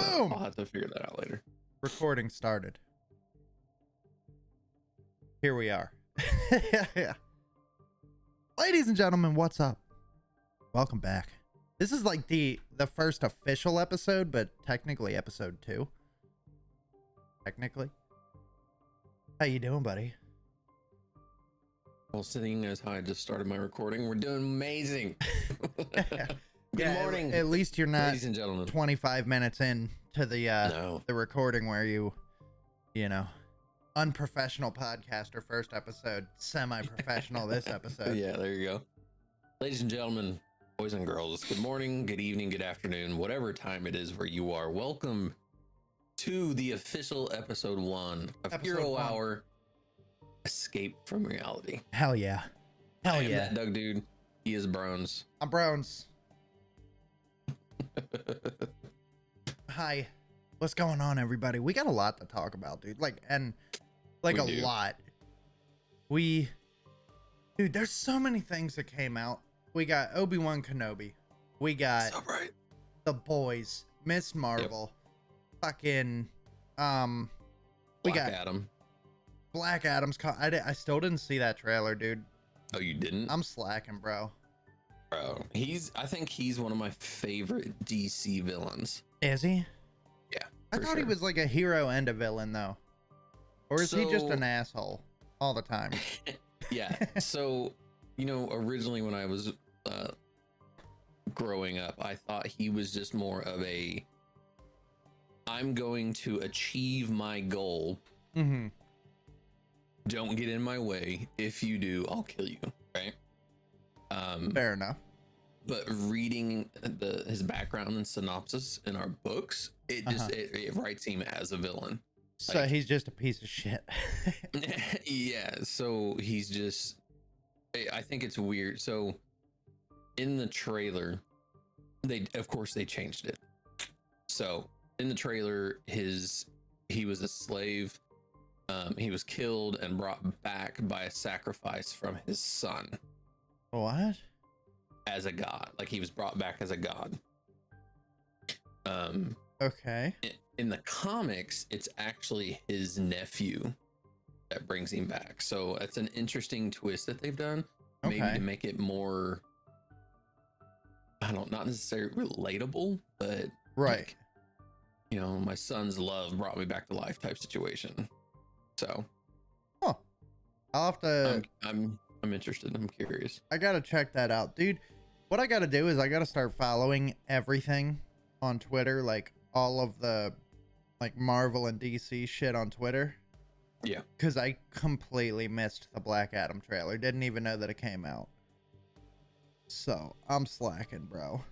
Boom! I'll have to figure that out later. Recording started. Here we are. yeah. Ladies and gentlemen, what's up? Welcome back. This is like the the first official episode, but technically episode 2. Technically. How you doing, buddy? Well, seeing as how I just started my recording, we're doing amazing. Good Yeah, morning, At, least you're not ladies and gentlemen. 25 minutes in to the uh no, the recording where you you know unprofessional podcaster first episode semi-professional this episode yeah, there you go. Ladies and gentlemen, boys and girls, good morning, good evening, good afternoon, whatever time it is where you are. Welcome to the official episode one of Episode Hero one. Hour Escape from Reality. hell yeah hell I am yeah that Doug dude. He is Browns. i'm browns hi what's going on everybody we got a lot to talk about dude like and like We a do. lot we dude there's so many things that came out we got obi-wan kenobi we got right? the boys miss marvel fucking um we Black got Adam. Black Adam's. Co- I, di- I still didn't see that trailer, dude. Oh, you didn't? I'm slacking, bro. Bro, he's. I think he's one of my favorite DC villains. Is he? Yeah, I for thought he was like a hero and a villain, though. Or is he just an asshole all the time? yeah. So, you know, originally when I was uh, growing up, I thought he was just more of a. I'm going to achieve my goal. mm-hmm. Don't get in my way. If you do, I'll kill you. Right. Um, Fair enough. but reading the his background and synopsis in our books, it just Uh-huh. it, it writes him as a villain. So like- he's just a piece of shit. yeah, so he's just I- I think it's weird. So in the trailer, they of course they changed it. So in the trailer, his he was a slave. Um, he was killed and brought back by a sacrifice from his son what? as a god. Like he was brought back as a god. Um, Okay. in the comics, it's actually his nephew that brings him back. So that's an interesting twist that they've done. Maybe to make it more, I don't, not necessarily relatable, but Right. like, you know, my son's love brought me back to life type situation. So Huh. I'll have to. I'm, I'm, I'm interested. I'm curious. I gotta check that out, dude. What I gotta do is I gotta start following everything on Twitter, like all of the like Marvel and DC shit on Twitter. Yeah. Cause I completely missed the Black Adam trailer. Didn't even know that it came out. So I'm slacking, bro.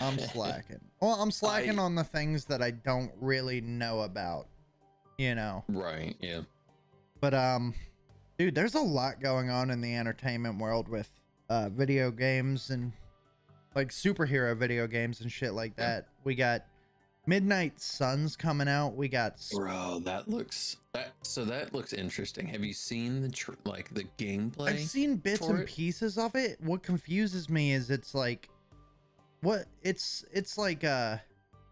I'm slacking. Well, I'm slacking I- on the things that I don't really know about. You know. right. Yeah. But um dude, there's a lot going on in the entertainment world with uh video games and like superhero video games and shit like Yeah. that. We got Midnight Suns coming out. We got Bro, that looks that. So that looks interesting. Have you seen the tr- like the gameplay? I've seen bits and it? pieces of it. What confuses me is it's like what it's it's like a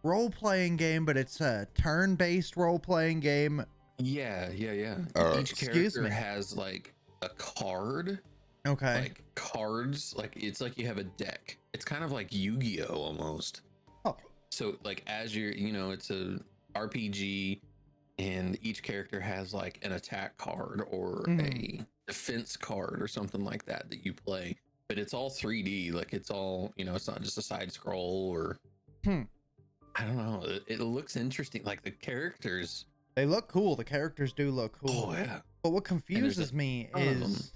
role playing game, but it's a turn based role playing game. Yeah, yeah, yeah. Uh, Each character me. has like a card, Okay. like cards. Like it's like you have a deck. It's kind of like Yu-Gi-Oh almost. Oh. So like as you're, you know, it's a RPG, and each character has like an attack card or Mhm. a defense card or something like that that you play. But it's all 3D. Like it's all, you know, it's not just a side scroll or. Hmm. I don't know. It, it looks interesting. Like the characters. They look cool. The characters do look cool. Oh yeah. But what confuses me ton of 'em. is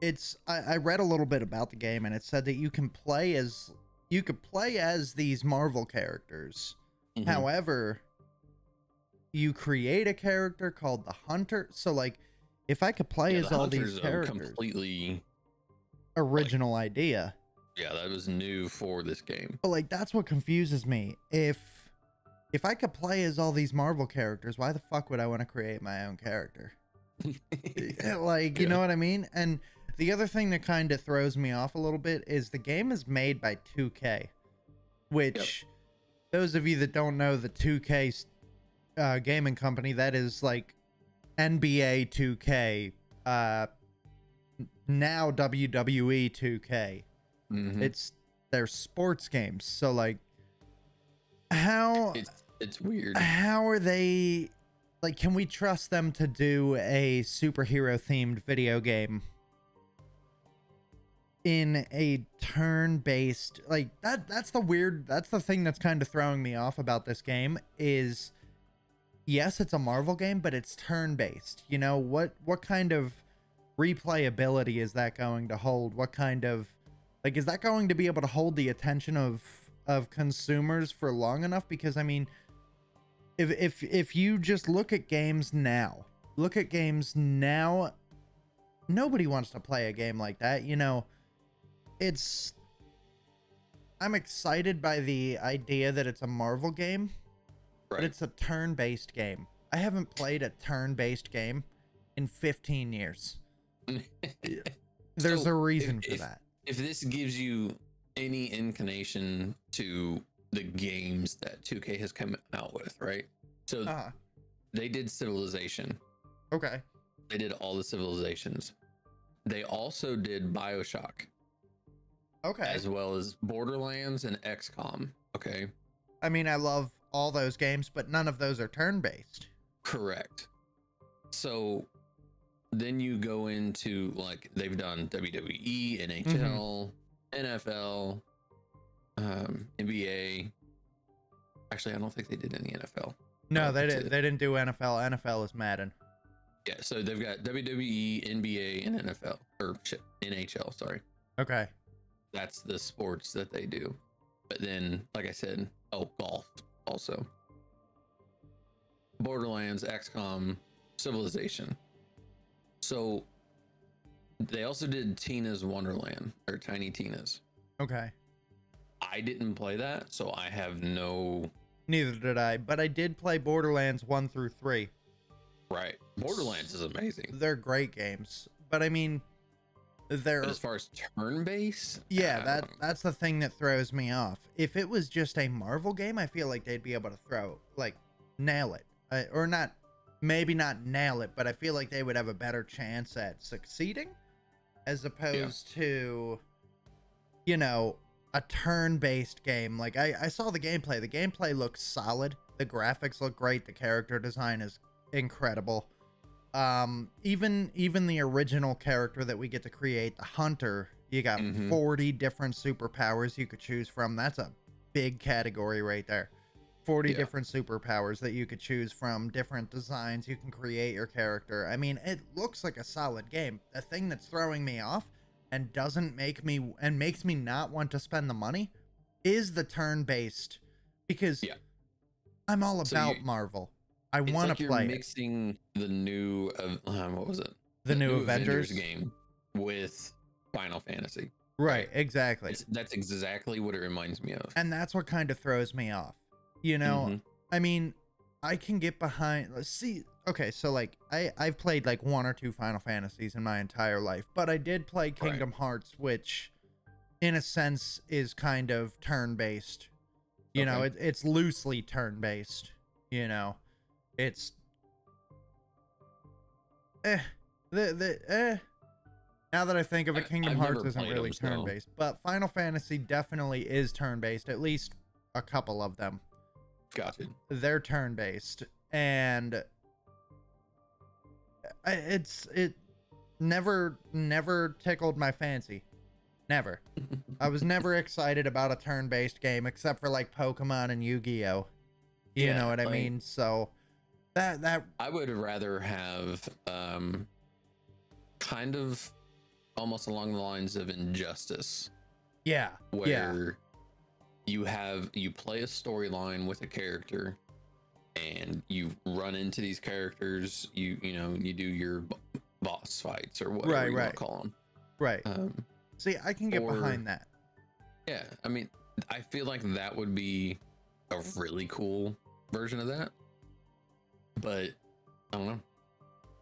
it's I, I read a little bit about the game and it said that you can play as you could play as these Marvel characters. Mhm. However, you create a character called the Hunter. So like if I could play Yeah, as the all Hunters these characters, completely original idea. yeah that was new for this game But like that's what confuses me. If if I could play as all these Marvel characters, why the fuck would I want to create my own character? like, you Yeah. know what I mean? And the other thing that kind of throws me off a little bit is the game is made by 2K, which those of you that don't know the 2K uh, gaming company, that is like NBA 2K, uh, now WWE 2K. Mhm. It's their sports games. So like, how it's it's weird. how are they? Like, can we trust them to do a superhero themed video game? in a turn-based like that that's the weird that's the thing that's kind of throwing me off about this game is yes it's a marvel game but it's turn-based you know what what kind of replayability is that going to hold what kind of like is that going to be able to hold the attention of of consumers for long enough because i mean if if if you just look at games now look at games now nobody wants to play a game like that you know it's I'm excited by the idea that it's a Marvel game, but it's a turn-based game. I haven't played a turn-based game in 15 years. There's So, a reason if- for if- that. if this gives you any inclination to the games that 2K has come out with, right? So Uh, they did Civilization. okay. They did all the civilizations. They also did BioShock Okay. as well as Borderlands and XCOM. Okay. I mean, I love all those games, but none of those are turn-based. Correct. So then you go into like they've done WWE, NHL, NFL, um, NBA. Actually, I don't think they did any NFL. No, they didn't. They didn't do NFL. NFL is Madden. Yeah, so they've got WWE, NBA, and NFL or NHL. Sorry, Okay. that's the sports that they do. But then, like I said, oh, golf also. Borderlands, XCOM, Civilization. So they also did Tina's Wonderland or Tiny Tina's. Okay. I didn't play that, so I have no Neither did I, but I did play Borderlands one through three. right. Borderlands is amazing. They're great games, but I mean, they're But as far as turn base, yeah. That that's the thing that throws me off. If it was just a Marvel game, I feel like they'd be able to throw like nail it, uh, or not. Maybe not nail it, but I feel like they would have a better chance at succeeding, as opposed to, you know, a turn-based game. Like I, I saw the gameplay. The gameplay looks solid. The graphics look great. The character design is incredible. Um, even even the original character that we get to create, the hunter, you got Mhm. 40 different superpowers you could choose from. That's a big category right there. 40 Yeah. different superpowers that you could choose from, different designs. You can create your character. I mean, it looks like a solid game. The thing that's throwing me off and doesn't make me and makes me not want to spend the money is the turn-based because Yeah. I'm all So about you- Marvel. I want like to you're play it. mixing the new uh, um, what was it? The new Avengers? game with Final Fantasy. Right, exactly. It's, that's exactly what it reminds me of. And that's what kind of throws me off. You know, Mhm. I mean, I can get behind. Let's see. Okay, so like I I've played like one or two Final Fantasies in my entire life, but I did play Kingdom Hearts, which, in a sense, is kind of turn-based. You know, it, it's loosely turn-based. You know, it's eh the the eh. Now that I think of it, Kingdom I've Hearts isn't really turn-based, but Final Fantasy definitely is turn-based. At least a couple of them Gotcha. they're turn based and it's it never never tickled my fancy. Never. I was never excited about a turn based game except for like pokemon and yu-gi-oh. You Yeah, know what i mean? So that that I would rather have um, kind of almost along the lines of Injustice, yeah where yeah you have you play a storyline with a character and you run into these characters you you know you do your b- boss fights or whatever Right, you want right. to call them right. Um, see i can get or- behind that. Yeah i mean i feel like that would be a really cool version of that but i don't know.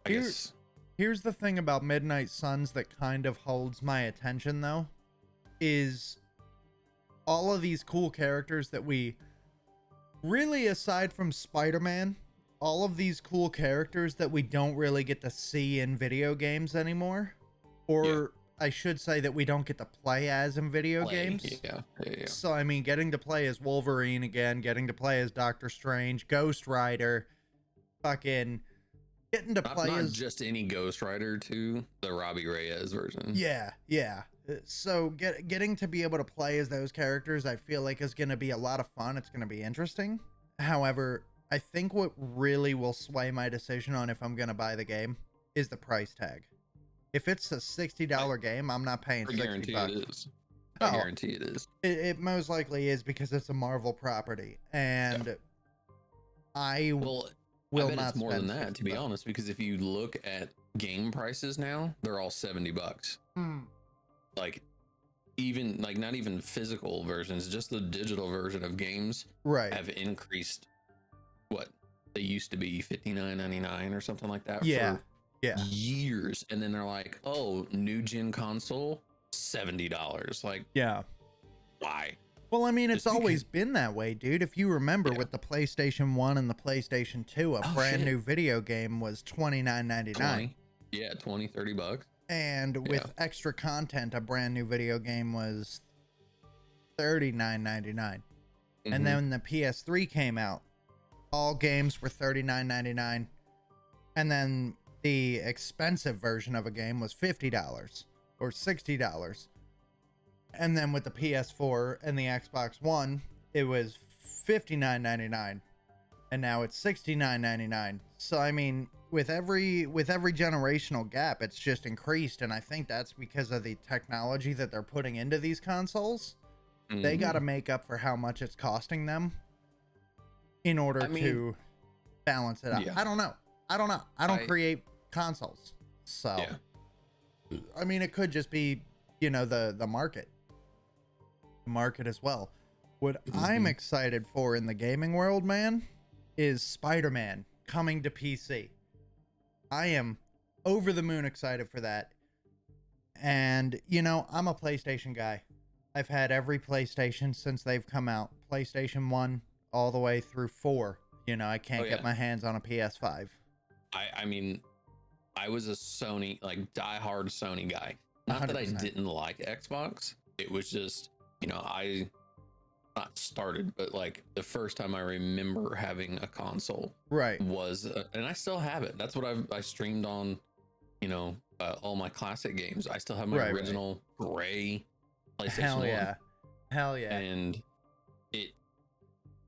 I Here- guess Here's the thing about Midnight Suns that kind of holds my attention though is all of these cool characters that we really aside from Spider-Man, all of these cool characters that we don't really get to see in video games anymore, or Yeah. I should say that we don't get to play as in video Play, games. Yeah, yeah. So I mean, getting to play as Wolverine again, getting to play as Doctor Strange, Ghost Rider, fucking getting to Not, play not as just any Ghost Rider to the Robbie Reyes version. yeah, yeah. So get getting to be able to play as those characters, I feel like is going to be a lot of fun. It's going to be interesting. However, I think what really will sway my decision on if I'm going to buy the game is the price tag. If it's a sixty dollar game, I'm not paying I sixty guarantee bucks. it is. I Oh. guarantee it is. It, it most likely is because it's a Marvel property, and I Well, will I bet not it's more than that, to be bucks. honest, because if you look at game prices now, they're all 70 bucks. Hmm. Like, even, like, not even physical versions, just the digital version of games Right. have increased what they used to be 59.99 or something like that Yeah, for yeah. years. And then they're like, oh, new gen console, $70. Like, Yeah. why? Well, I mean, it's Just because- always been that way, dude. If you remember Yeah. with the PlayStation 1 and the PlayStation 2, a Oh, brand shit. new video game was twenty nine ninety nine, 20? Yeah, 20, 30 bucks. And with extra content, a brand new video game was thirty nine ninety nine. Mhm. And then the PS3 came out, all games were thirty nine ninety nine. And then the expensive version of a game was fifty dollars or sixty dollars. And then with the PS4 and the Xbox One, it was fifty nine ninety nine. And now it's sixty nine ninety nine. So I mean, with every with every generational gap, it's just increased, and I think that's because of the technology that they're putting into these consoles they Mhm. got to make up for how much it's costing them in order I mean- to balance it out. Yeah. I don't know. I don't know. I don't I- create consoles. So Yeah. I mean it could just be, you know, the the market. The market as well. What I'm Mhm. excited for in the gaming world, man, is Spider-Man coming to PC. I am over the moon excited for that. And, you know, I'm a PlayStation guy. I've had every PlayStation since they've come out. PlayStation 1 all the way through 4. You know, I can't Oh, get my hands on a PS5. I, I mean, I was a Sony, like diehard Sony guy. Not that I didn't like Xbox. It was just, you know, I not started, but like the first time I remember having a console Right. was, uh, and I still have it. That's what I've I streamed on, you know, uh, all my classic games. I still have my Right, right. original gray PlayStation Hell 1 yeah. Hell yeah. and it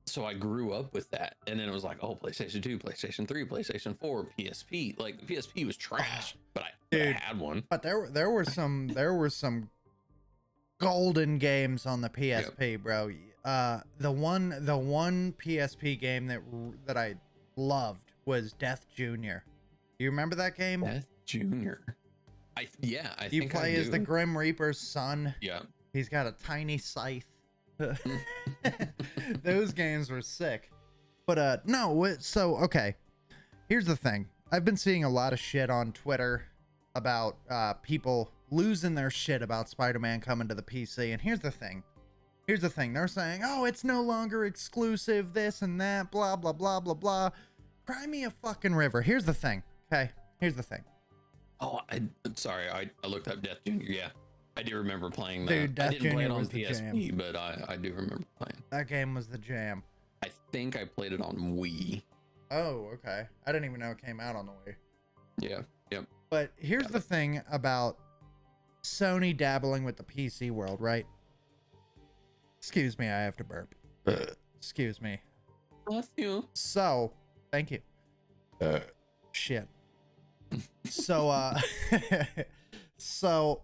so i grew up with that and then it was like oh playstation 2 playstation 3 playstation 4 psp like psp was trash but i, but I had one But there, there were some, there were some golden games on the PSP, bro. Uh, the one, the one PSP game that that I loved was Death Junior. Do you remember that game? death junior i yeah i you think play I as the. Grim Reaper's son. yeah He's got a tiny scythe. Those games were sick. But uh no, so okay. Here's the thing. I've been seeing a lot of shit on Twitter about uh people losing their shit about Spider-Man coming to the PC. And here's the thing. Here's the thing. They're saying, "Oh, it's no longer exclusive this and that, blah blah blah blah blah." Cry me a fucking river. Here's the thing. Okay? Here's the thing. oh i sorry i, I looked up death junior yeah i do remember playing that Dude, i didn't play it on psp jam. but I, I do remember playing That game was the jam. i think i played it on wii Oh, okay. I didn't even know it came out on the Wii. yeah yep But here's the thing about Sony dabbling with the PC world, right? Excuse me, I have to burp. Excuse me. bless you So, thank you. Shit. So, uh, so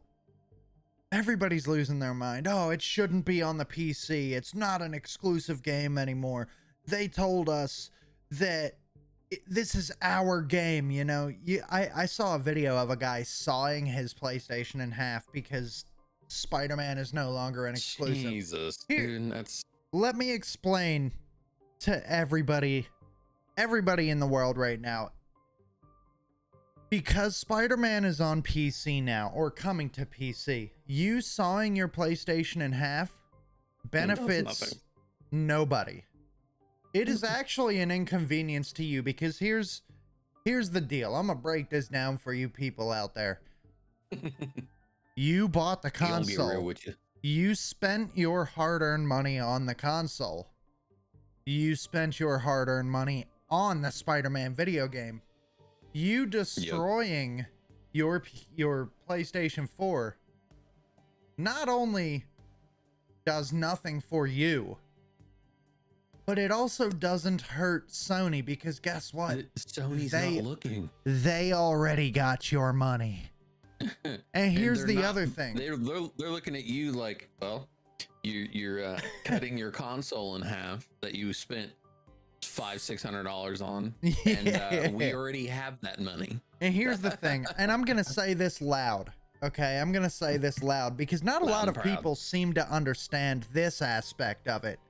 everybody's losing their mind. Oh, it shouldn't be on the PC. It's not an exclusive game anymore. They told us that it, this is our game. You know, you, I I saw a video of a guy sawing his PlayStation in half because Spider-Man is no longer an exclusive. Jesus Here- dude that's let me explain to everybody everybody in the world right now. Because spider-man is on pc now or coming to pc you sawing your playstation in half benefits nobody. It is actually an inconvenience to you because here's here's the deal. I'm gonna break this down for you people out there. You bought the console. you. You spent your hard-earned money on the console. You spent your hard-earned money on the Spider-Man video game. You destroying your your PlayStation 4 not only does nothing for you, but it also doesn't hurt Sony because guess what? Sony's They- not looking. They already got your money. And And here's they're the not- other thing. They're, they're they're looking at you like, well, you're you're uh, cutting your console in half that you spent five six hundred dollars on, and uh, we already have that money. And here's the thing, and I'm gonna say this loud. Okay, I'm gonna say this loud because not a Loud lot of proud. people seem to understand this aspect of it.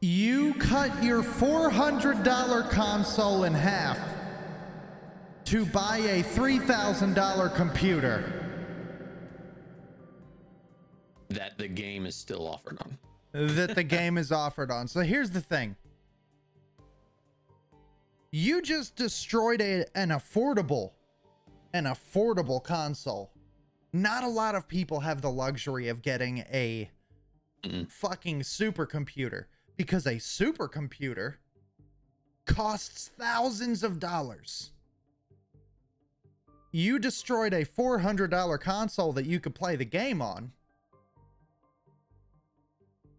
You cut your $400 console in half to buy a $3,000 computer. That the game is still offered on. that the game is offered on. So here's the thing. You just destroyed a, an affordable an affordable console. Not a lot of people have the luxury of getting a fucking supercomputer because a supercomputer costs thousands of dollars. You destroyed a $400 console that you could play the game on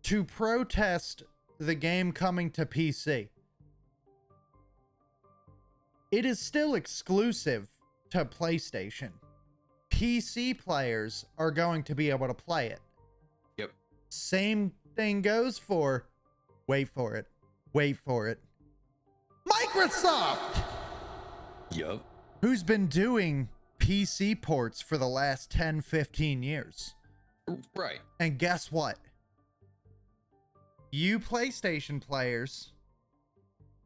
to protest the game coming to PC. It is still exclusive to PlayStation. PC players are going to be able to play it. Yep. Same thing goes for, wait for it, wait for it, Microsoft, Yup. Who's been doing PC ports for the last 10, 15 years. Right. And guess what? You PlayStation players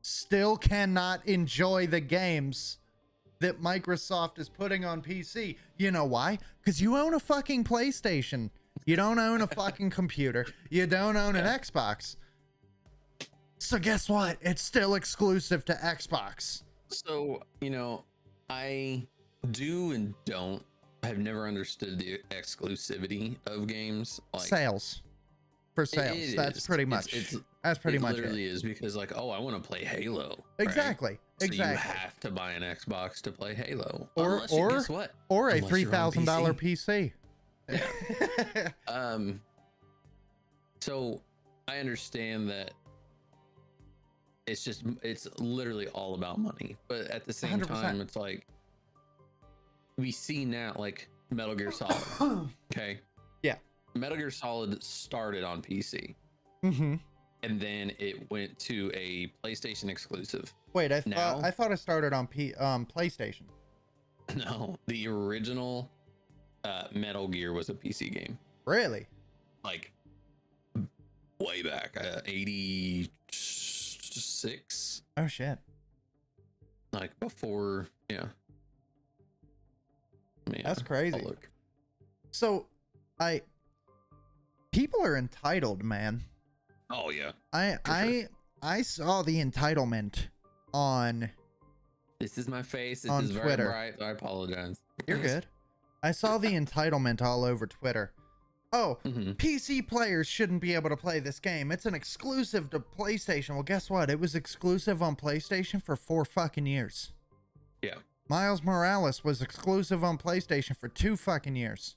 still cannot enjoy the games that Microsoft is putting on PC. You know why? Because you own a fucking PlayStation. You don't own a fucking computer. You don't own an Xbox. So guess what? It's still exclusive to Xbox. So you know, I do and don't. I've never understood the exclusivity of games. Like sales. For sales. That's is. pretty much. it's- that's pretty it much it. literally is because like, oh, I want to play Halo. right? Exactly. So exactly. you have to buy an Xbox to play Halo. Or- Unless or- guess what? or a Unless three thousand dollar PC. Um. So I understand that it's just it's literally all about money, but at the same 100%. time, it's like we see now like Metal Gear Solid. Okay. Yeah. Metal Gear Solid started on PC, hmm and then it went to a PlayStation exclusive. Wait, I thought Now- I thought it started on P um PlayStation. No, the original uh, Metal Gear was a PC game. Really? like way back uh, 86 Oh shit. like before yeah yeah That's I'll crazy. look. So, I people are entitled, man. oh yeah I I sure. I saw the entitlement on. this is my face it On Twitter. bright i apologize You're good. I saw the entitlement all over Twitter. Oh, mm-hmm. PC players shouldn't be able to play this game. It's an exclusive to PlayStation. Well, guess what? It was exclusive on PlayStation for four fucking years. yeah Miles Morales was exclusive on PlayStation for two fucking years.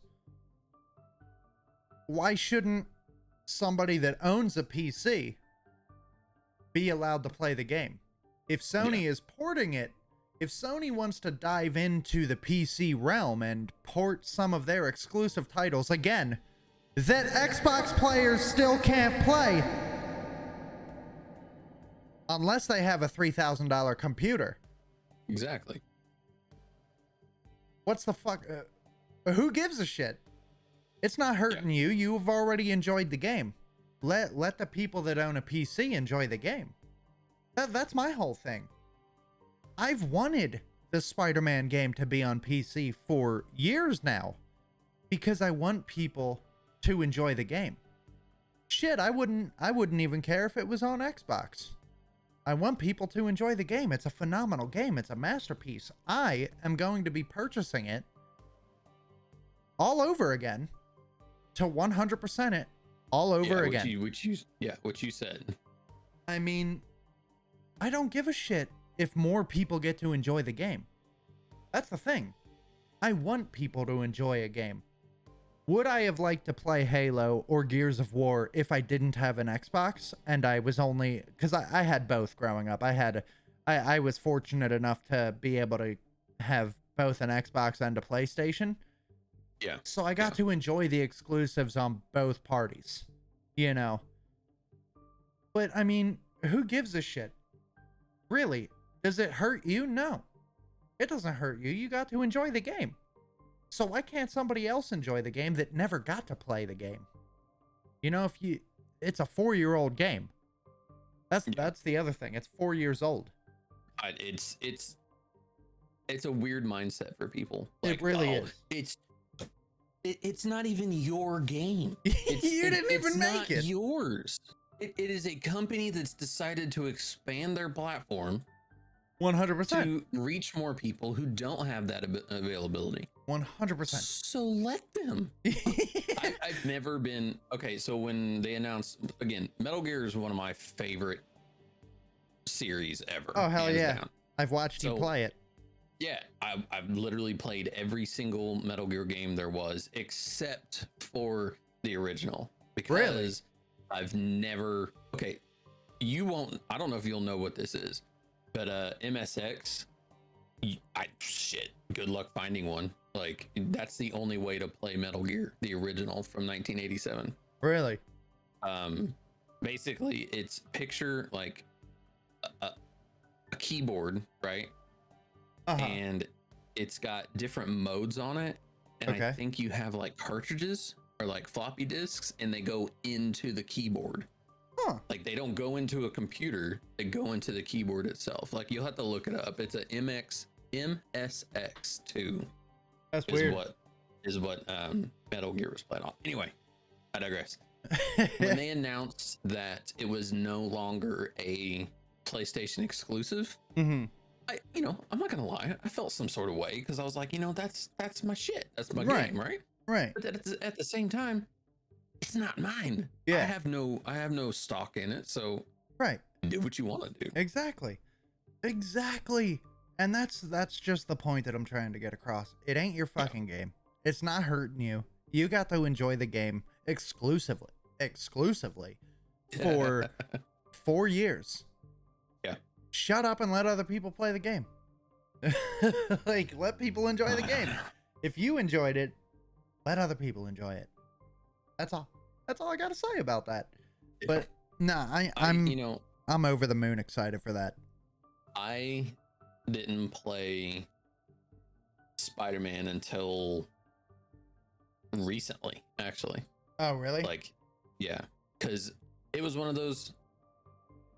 Why shouldn't somebody that owns a PC be allowed to play the game? If Sony is porting it, if Sony wants to dive into the PC realm and port some of their exclusive titles again that Xbox players still can't play unless they have a $3,000 computer. exactly What's the fuck? Uh, who gives a shit? It's not hurting you. You've already enjoyed the game. Let let the people that own a PC enjoy the game. That, that's my whole thing. I've wanted the Spider-Man game to be on PC for years now because I want people to enjoy the game. shit, I wouldn't I wouldn't even care if it was on Xbox. I want people to enjoy the game. It's a phenomenal game. It's a masterpiece. I am going to be purchasing it all over again to 100% it all over yeah, again. Which you, which you, yeah, what you said. I mean, I don't give a shit if more people get to enjoy the game. That's the thing. I want people to enjoy a game. Would I have liked to play Halo or Gears of War if I didn't have an Xbox and I was only because I, I had both growing up? I had, I, I was fortunate enough to be able to have both an Xbox and a PlayStation. Yeah. So I got Yeah. to enjoy the exclusives on both parties, you know. But I mean, who gives a shit? Really? Does it hurt you? No. It doesn't hurt you. You got to enjoy the game. So why can't somebody else enjoy the game that never got to play the game? You know, if you it's a 4-year-old game. That's Yeah. that's the other thing. It's 4 years old. I, it's it's it's a weird mindset for people. It really oh, is. It's it, it's not even your game. you it- didn't even make not it. Yours. It, it is a company that's decided to expand their platform 100%. to reach more people who don't have that ab- availability. 100%. So let them. I, I've never been okay. So when they announced again, Metal Gear is one of my favorite series ever. Oh, hell yeah. down. I've watched you play it. Yeah, I, I've literally played every single Metal Gear game there was, except for the original. Because Really? I've never. Okay, you won't. I don't know if you'll know what this is, but uh, MSX. I shit. Good luck finding one. Like that's the only way to play Metal Gear, the original from 1987 Really? um basically it's picture like a, a, keyboard right Uh-huh. and it's got different modes on it and i think you have like cartridges or like floppy disks and they go into the keyboard Huh. like they don't go into a computer they go into the keyboard itself like you'll have to look it up it's a mx msx2 That's is weird. what is what um metal gear was played on anyway i digress when they announced that it was no longer a PlayStation exclusive, hmm I you know, I'm not gonna lie, I felt some sort of way because I was like, you know, that's that's my shit. That's my Right. game, right? Right. But at the, at the same time, it's not mine. Yeah. I have no I have no stock in it, so Right. do what you want to do. Exactly. Exactly. And that's that's just the point that I'm trying to get across. It ain't your fucking game. It's not hurting you. You got to enjoy the game exclusively. Exclusively for 4 years. Yeah. Shut up and let other people play the game. like let people enjoy the game. If you enjoyed it, let other people enjoy it. That's all. That's all I got to say about that. But nah, I, I, I'm you know, I'm over the moon excited for that. I didn't play Spider-Man until recently, actually. Oh, really? like yeah because it was one of those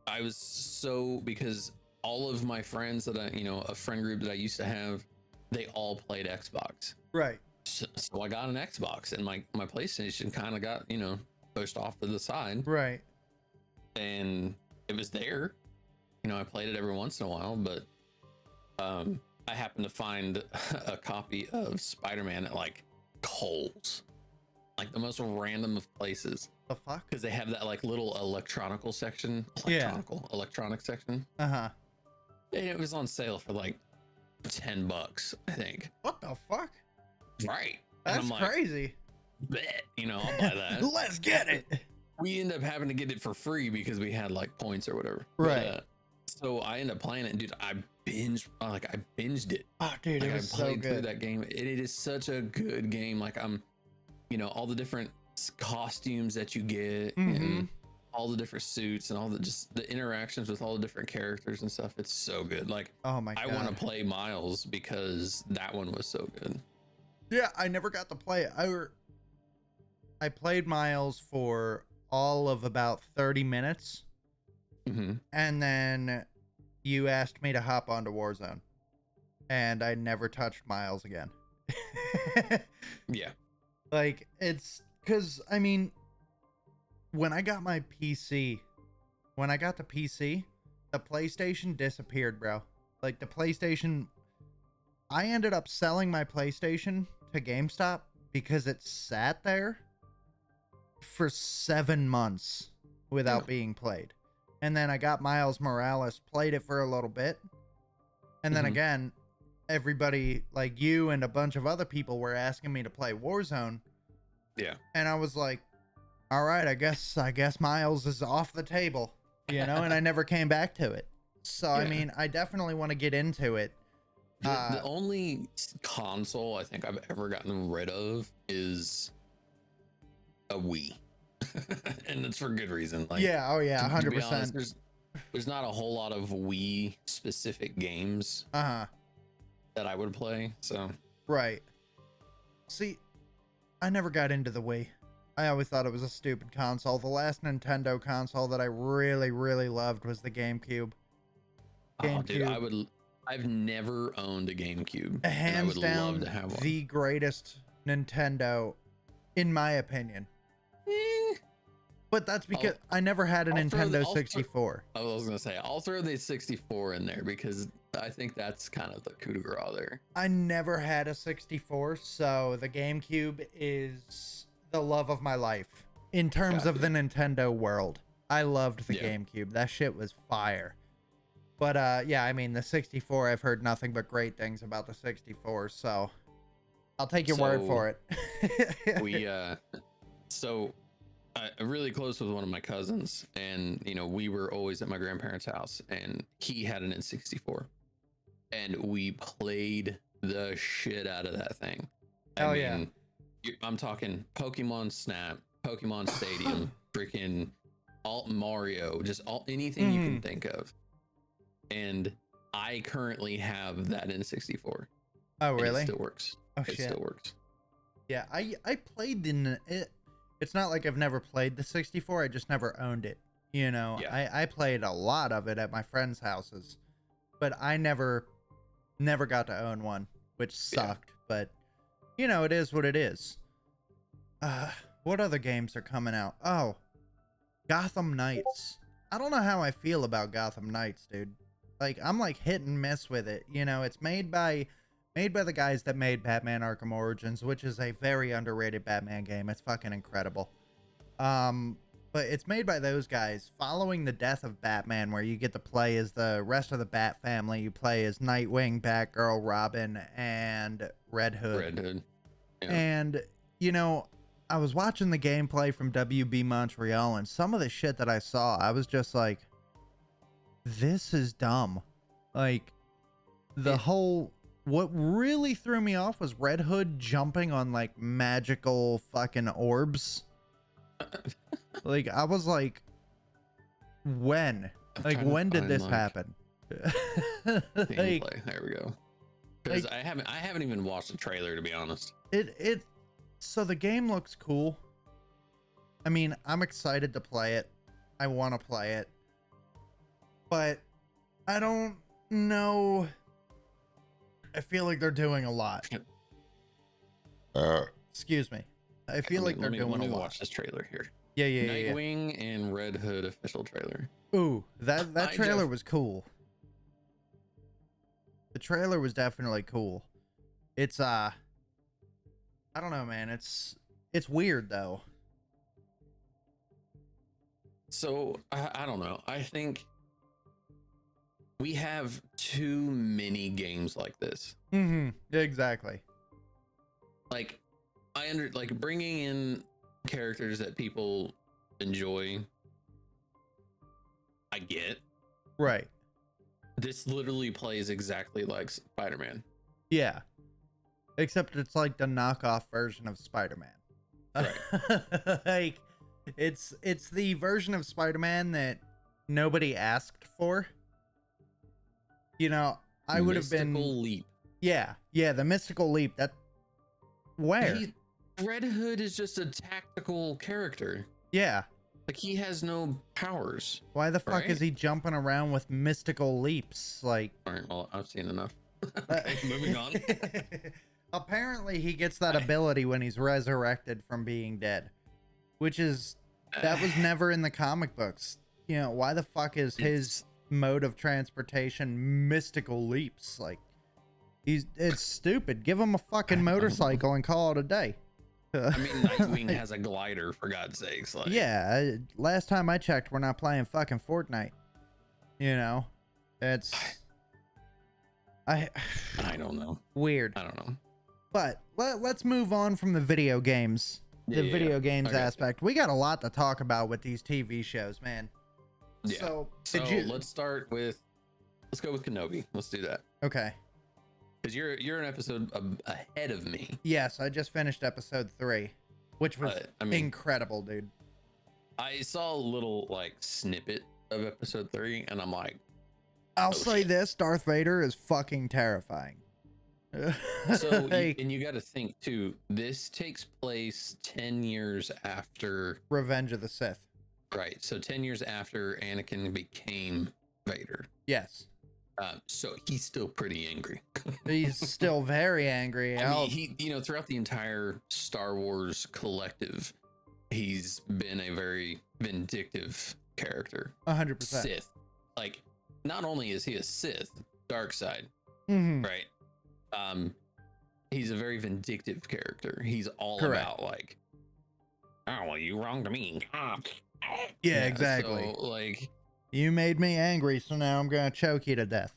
i was so because all of my friends that i you know a friend group that i used to have they all played xbox right. So, so i got an xbox and my my playstation kind of got you know pushed off to the side Right. and it was there you know i played it every once in a while but um i happened to find a copy of spider-man at like Kohl's like the most random of places The fuck? because they have that like little electronical section Yeah. electronical electronic section Uh huh. and it was on sale for like 10 bucks i think What the fuck? Right. That's i'm like crazy. bet you know i'll buy that. Let's get it. we end up having to get it for free because we had like points or whatever. Right. uh, so i end up playing it. And dude i binged like i binged it. Oh, dude, like it i was so played through that game. It, it is such a good game. Like i'm you know all the different costumes that you get Mhm. and all the different suits and all the just the interactions with all the different characters and stuff. It's so good. Like Oh my God. i want to play miles because that one was so good Yeah, I never got to play it. I were, I played Miles for all of about 30 minutes, hmm and then you asked me to hop onto Warzone, and I never touched Miles again. yeah like it's because I mean, when I got my PC, when I got the PC, the PlayStation disappeared, bro. Like the PlayStation, I ended up selling my PlayStation to GameStop because it sat there for seven months without Oh. being played. And then I got Miles Morales, played it for a little bit. And then Mhm. again, everybody like you and a bunch of other people were asking me to play Warzone. Yeah. And I was like, all right, I guess I guess Miles is off the table, you know, and I never came back to it. So I mean, I definitely want to get into it. The, Uh, the only console I think I've ever gotten rid of is a Wii, and it's for good reason. Like, yeah, oh yeah, hundred percent. There's there's not a whole lot of Wii specific games Uh huh. that I would play. So Right. See, I never got into the Wii. I always thought it was a stupid console. The last Nintendo console that I really, really loved was the GameCube. oh, dude, I would. I've never owned a GameCube, and I Hands would down, love to have one. the greatest Nintendo, in my opinion. Eh, But that's because I never had a I'll throw the- Nintendo I'll throw- 64. I was gonna say I'll throw the 64 in there because I think that's kind of the coup de grace there. I never had a 64, so the GameCube is the love of my life in terms of the Nintendo world. I loved the Yeah. GameCube. That shit was fire. But uh yeah, I mean the 64 I've heard nothing but great things about the 64, so I'll take your word for it. we uh so I I'm really close with one of my cousins and you know we were always at my grandparents house and he had an n64 and we played the shit out of that thing Hell yeah. i'm talking pokemon snap pokemon stadium freaking alt mario just all anything you Mm-hmm. can think of and i currently have that in 64. oh really? it still works oh it shit. still works Yeah, I I played in it. It's not like I've never played the 64. I just never owned it. You know, Yeah. I I played a lot of it at my friends' houses, but I never never got to own one, which Yeah. sucked. But you know, it is what it is. Uh, what other games are coming out? Oh, Gotham Knights. I don't know how I feel about Gotham Knights, dude. Like I'm like hit and miss with it. You know, it's made by made by the guys that made Batman Arkham Origins, which is a very underrated Batman game. It's fucking incredible. Um, but it's made by those guys following the death of Batman, where you get to play as the rest of the Bat family. You play as Nightwing, Batgirl, Robin, and Red Hood. red hood Yeah. And, you know, I was watching the gameplay from WB Montreal, and some of the shit that I saw, I was just like, this is dumb. Like, the It- whole. What really threw me off was Red Hood jumping on, like, magical fucking orbs. like, I was like, when? I'm Like, when did this like, happen? like, there we go. Because like- I haven't, I haven't even watched the trailer to be honest. it it so the game looks cool i mean i'm excited to play it i want to play it but i don't know. I feel like they're doing a lot. Excuse me. I feel Let like me- they're let me, doing let a me lot. watch this trailer here. yeah yeah yeah, yeah. Nightwing and Red Hood official trailer. ooh that that trailer just- was cool. The trailer was definitely cool. It's uh i don't know man. It's it's weird though. So I, I don't know. I think we have too many games like this. mm-hmm exactly Like I under like bringing in characters that people enjoy. I get right this. Literally plays exactly like Spider Man. Yeah. Except it's like the knockoff version of Spider-Man. Right. like it's it's the version of Spider-Man that nobody asked for. You know, I would have been Mystical leap. Yeah. Yeah, the mystical leap that where? He- Red Hood is just a tactical character. yeah. Like he has no powers. Why the fuck is he jumping around with mystical leaps? Like All right, well, I've seen enough. Okay, moving on. Apparently, he gets that ability when he's resurrected from being dead, which is that was never in the comic books. You know, why the fuck is his mode of transportation mystical leaps? Like he's it's stupid. Give him a fucking motorcycle and call it a day. I mean, Nightwing has a glider for God's sakes. Like, yeah, last time I checked, we're not playing fucking Fortnite. You know, it's I I don't know. weird. I don't know. But let, let's move on from the video games, the yeah, video games Okay. aspect. We got a lot to talk about with these TV shows, man. Yeah. So, So did you? let's start with. Let's go with Kenobi. Let's do that Okay. because you're you're an episode ahead of me. Yes, I just finished episode three, which was But I mean, incredible, dude. I saw a little like snippet of episode three, and I'm like, I'll Oh, say shit. this: Darth Vader is fucking terrifying. so you, and you got to think too. This takes place ten years after, Revenge of the Sith. Right? So ten years after Anakin became Vader. Yes, Um, so he's still pretty angry. he's still very angry. I mean, he, you know, throughout the entire Star Wars collective, he's been a very vindictive character. A hundred percent. Sith. Like, not only is he a Sith, dark side, Mhm. right? Um, he's a very vindictive character. He's all Correct. about like, oh well, you wronged me. Ah. Yeah, exactly. So, like, You made me angry, so now I'm gonna choke you to death.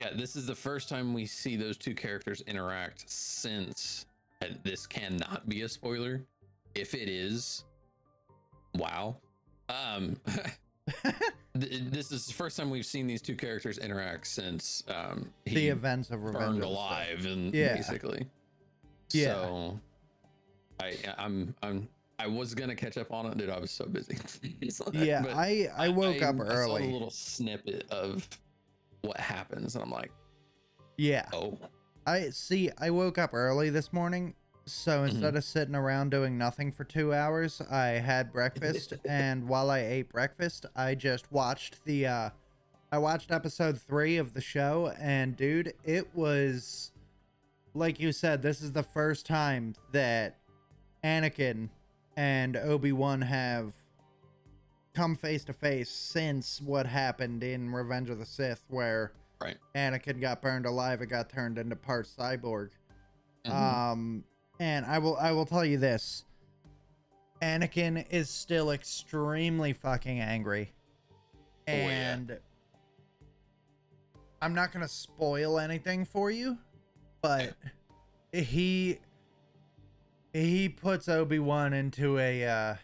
yeah, this is the first time we see those two characters interact since. This cannot be a spoiler. If it is, wow. Um, th- this is the first time we've seen these two characters interact since um, he the events of Revenge burned of the Sith. alive, and Yeah. basically. Yeah. So, I I'm I'm I was gonna catch up on it, dude. I was so busy. Yeah, I I woke up I saw a little snippet of what happens, and I'm like, Yeah, oh, I see. I woke up early this morning, so Mm-hmm. instead of sitting around doing nothing for two hours, I had breakfast, and while I ate breakfast, I just watched the. uh I watched episode three of the show, and dude, it was like you said. This is the first time that Anakin and Obi Wan have come face to face since what happened in Revenge of the Sith, where Right. Anakin got burned alive and got turned into part cyborg. mhm. Um, and I will I will tell you this: Anakin is still extremely fucking angry, Oh, yeah. and I'm not gonna spoil anything for you, but he he puts Obi Wan into a uh,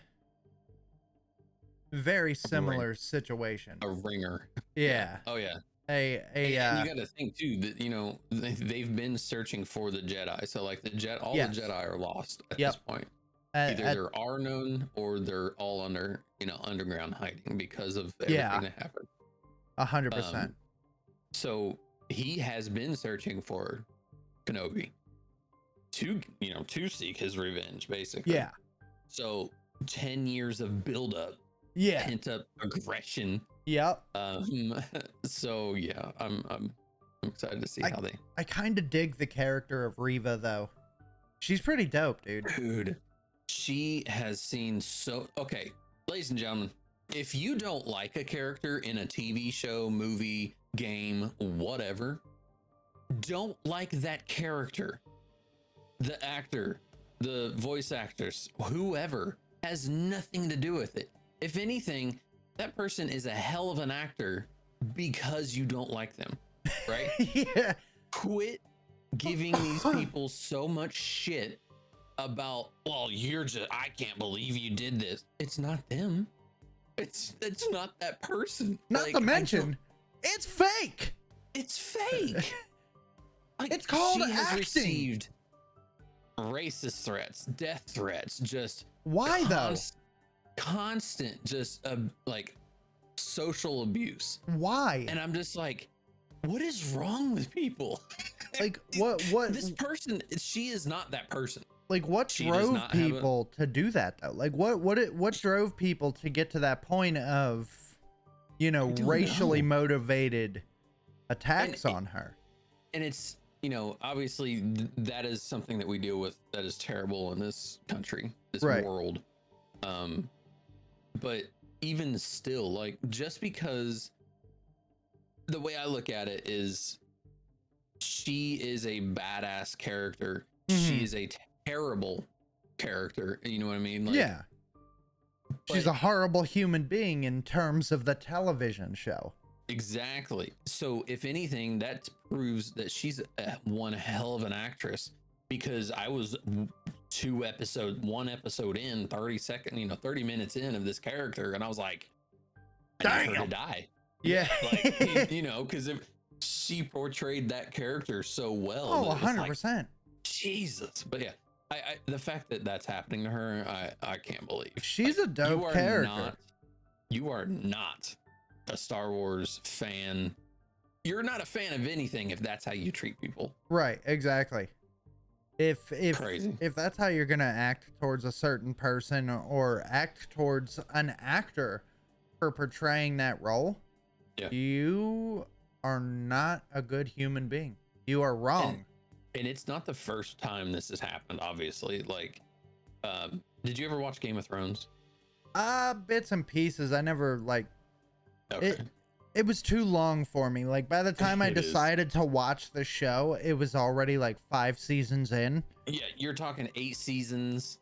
very similar situation. a ringer. Yeah, Oh yeah. a a and uh, you got to think too that you know they, they've been searching for the Jedi. So like the Jet, all Yes. the Jedi are lost at Yep. this point. a- Either a- there are known or they're all under you know underground hiding because of everything Yeah. that happened. a hundred um, percent. So he has been searching for Kenobi to you know to seek his revenge, basically. Yeah, So ten years of buildup, yeah, pent up aggression. yep. Um. So yeah, I'm I'm I'm excited to see I- how they. I kind of dig the character of Reva though. She's pretty dope, dude. Dude, she has seen so. Okay, ladies and gentlemen, if you don't like a character in a TV show, movie, game, whatever, don't like that character. The actor, the voice actors, whoever has nothing to do with it. If anything, that person is a hell of an actor because you don't like them, right? yeah, quit giving these people so much shit about well you're just i can't believe you did this it's not them it's it's not that person not Like, to mention, it's fake. it's fake like, It's called she has acting. received racist threats death threats just Why though? constant just uh, like social abuse Why? and i'm just like what is wrong with people Like what? What? this person she is not that person like what she drove have a- people to do that though? Like what? What? It, what drove people to get to that point of, you know, racially know. motivated attacks it- on her? and it's you know obviously th- that is something that we deal with that is terrible in this country this Right. world um but even still, like just because the way I look at it is she is a badass character. She Mhm. is a terrible character. You know what I mean? Like, yeah. She's a horrible human being in terms of the television show. Exactly. So, if anything, that proves that she's a, one hell of an actress because I was two episode, one episode in, 30 second, you know, 30 minutes in of this character, and I was like, I need her to die. Yeah. Like, you know, because if she portrayed that character so well, oh, that it's like, 100%. Jesus. But yeah, I, I the fact that that's happening to her, I, I can't believe. She's Like, a dope you are character. Not, you are not a Star Wars fan. You're not a fan of anything if that's how you treat people. Right, exactly. If if Crazy. if that's how you're gonna act towards a certain person or act towards an actor for portraying that role, Yeah. you are not a good human being. You are wrong. And it's not the first time this has happened, obviously. Like, um, did you ever watch Game of Thrones? Ah, bits and pieces. I never like Okay. It- it was too long for me. Like by the time I It is. decided to watch the show, it was already like five seasons in. yeah, you're talking eight seasons,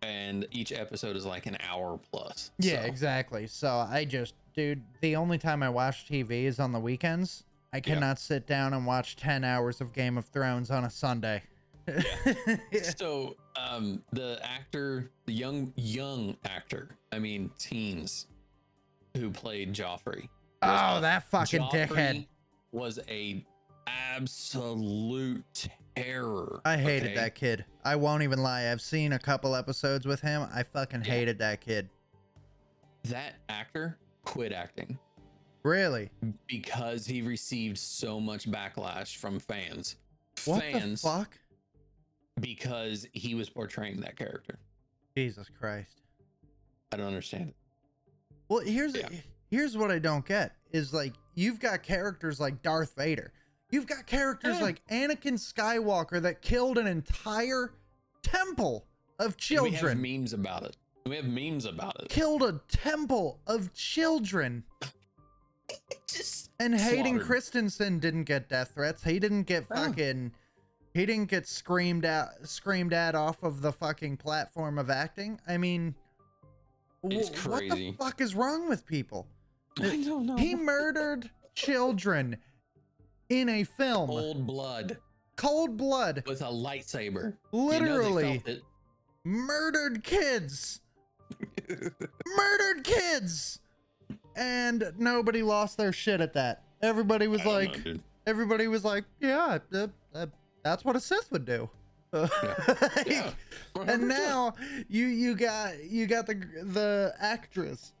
and each episode is like an hour plus. Yeah, So, exactly. So I just, dude, the only time I watch TV is on the weekends. I cannot sit down and watch 10 hours of Game of Thrones on a Sunday. Yeah. So, um, the actor, the young young actor, I mean teens, who played Joffrey. oh, that fucking Joffrey dickhead. was a absolute terror. I hated okay? that kid. I won't even lie. I've seen a couple episodes with him. I fucking Yeah. hated that kid. That actor quit acting Really? because he received so much backlash from fans. What fans the fuck? because he was portraying that character. Jesus Christ. I don't understand it. Well, here's Yeah. here's what I don't get is like you've got characters like Darth Vader. You've got characters Yeah. like Anakin Skywalker that killed an entire temple of children. We have memes about it. We have memes about it. Killed a temple of children. Just And Hayden Slaughtered. Christensen didn't get death threats. He didn't get Oh. fucking he didn't get screamed at screamed at off of the fucking platform of acting. I mean It's wh- what the fuck is wrong with people? I don't know. He murdered children in a film. Cold blood Cold blood. with a lightsaber. Literally You know murdered kids. Murdered kids. And nobody lost their shit at that. Everybody was felt it. I don't like, know, everybody was like, yeah, uh, uh, that's what a Sith would do. Like, Yeah, and now you you got you got the the actress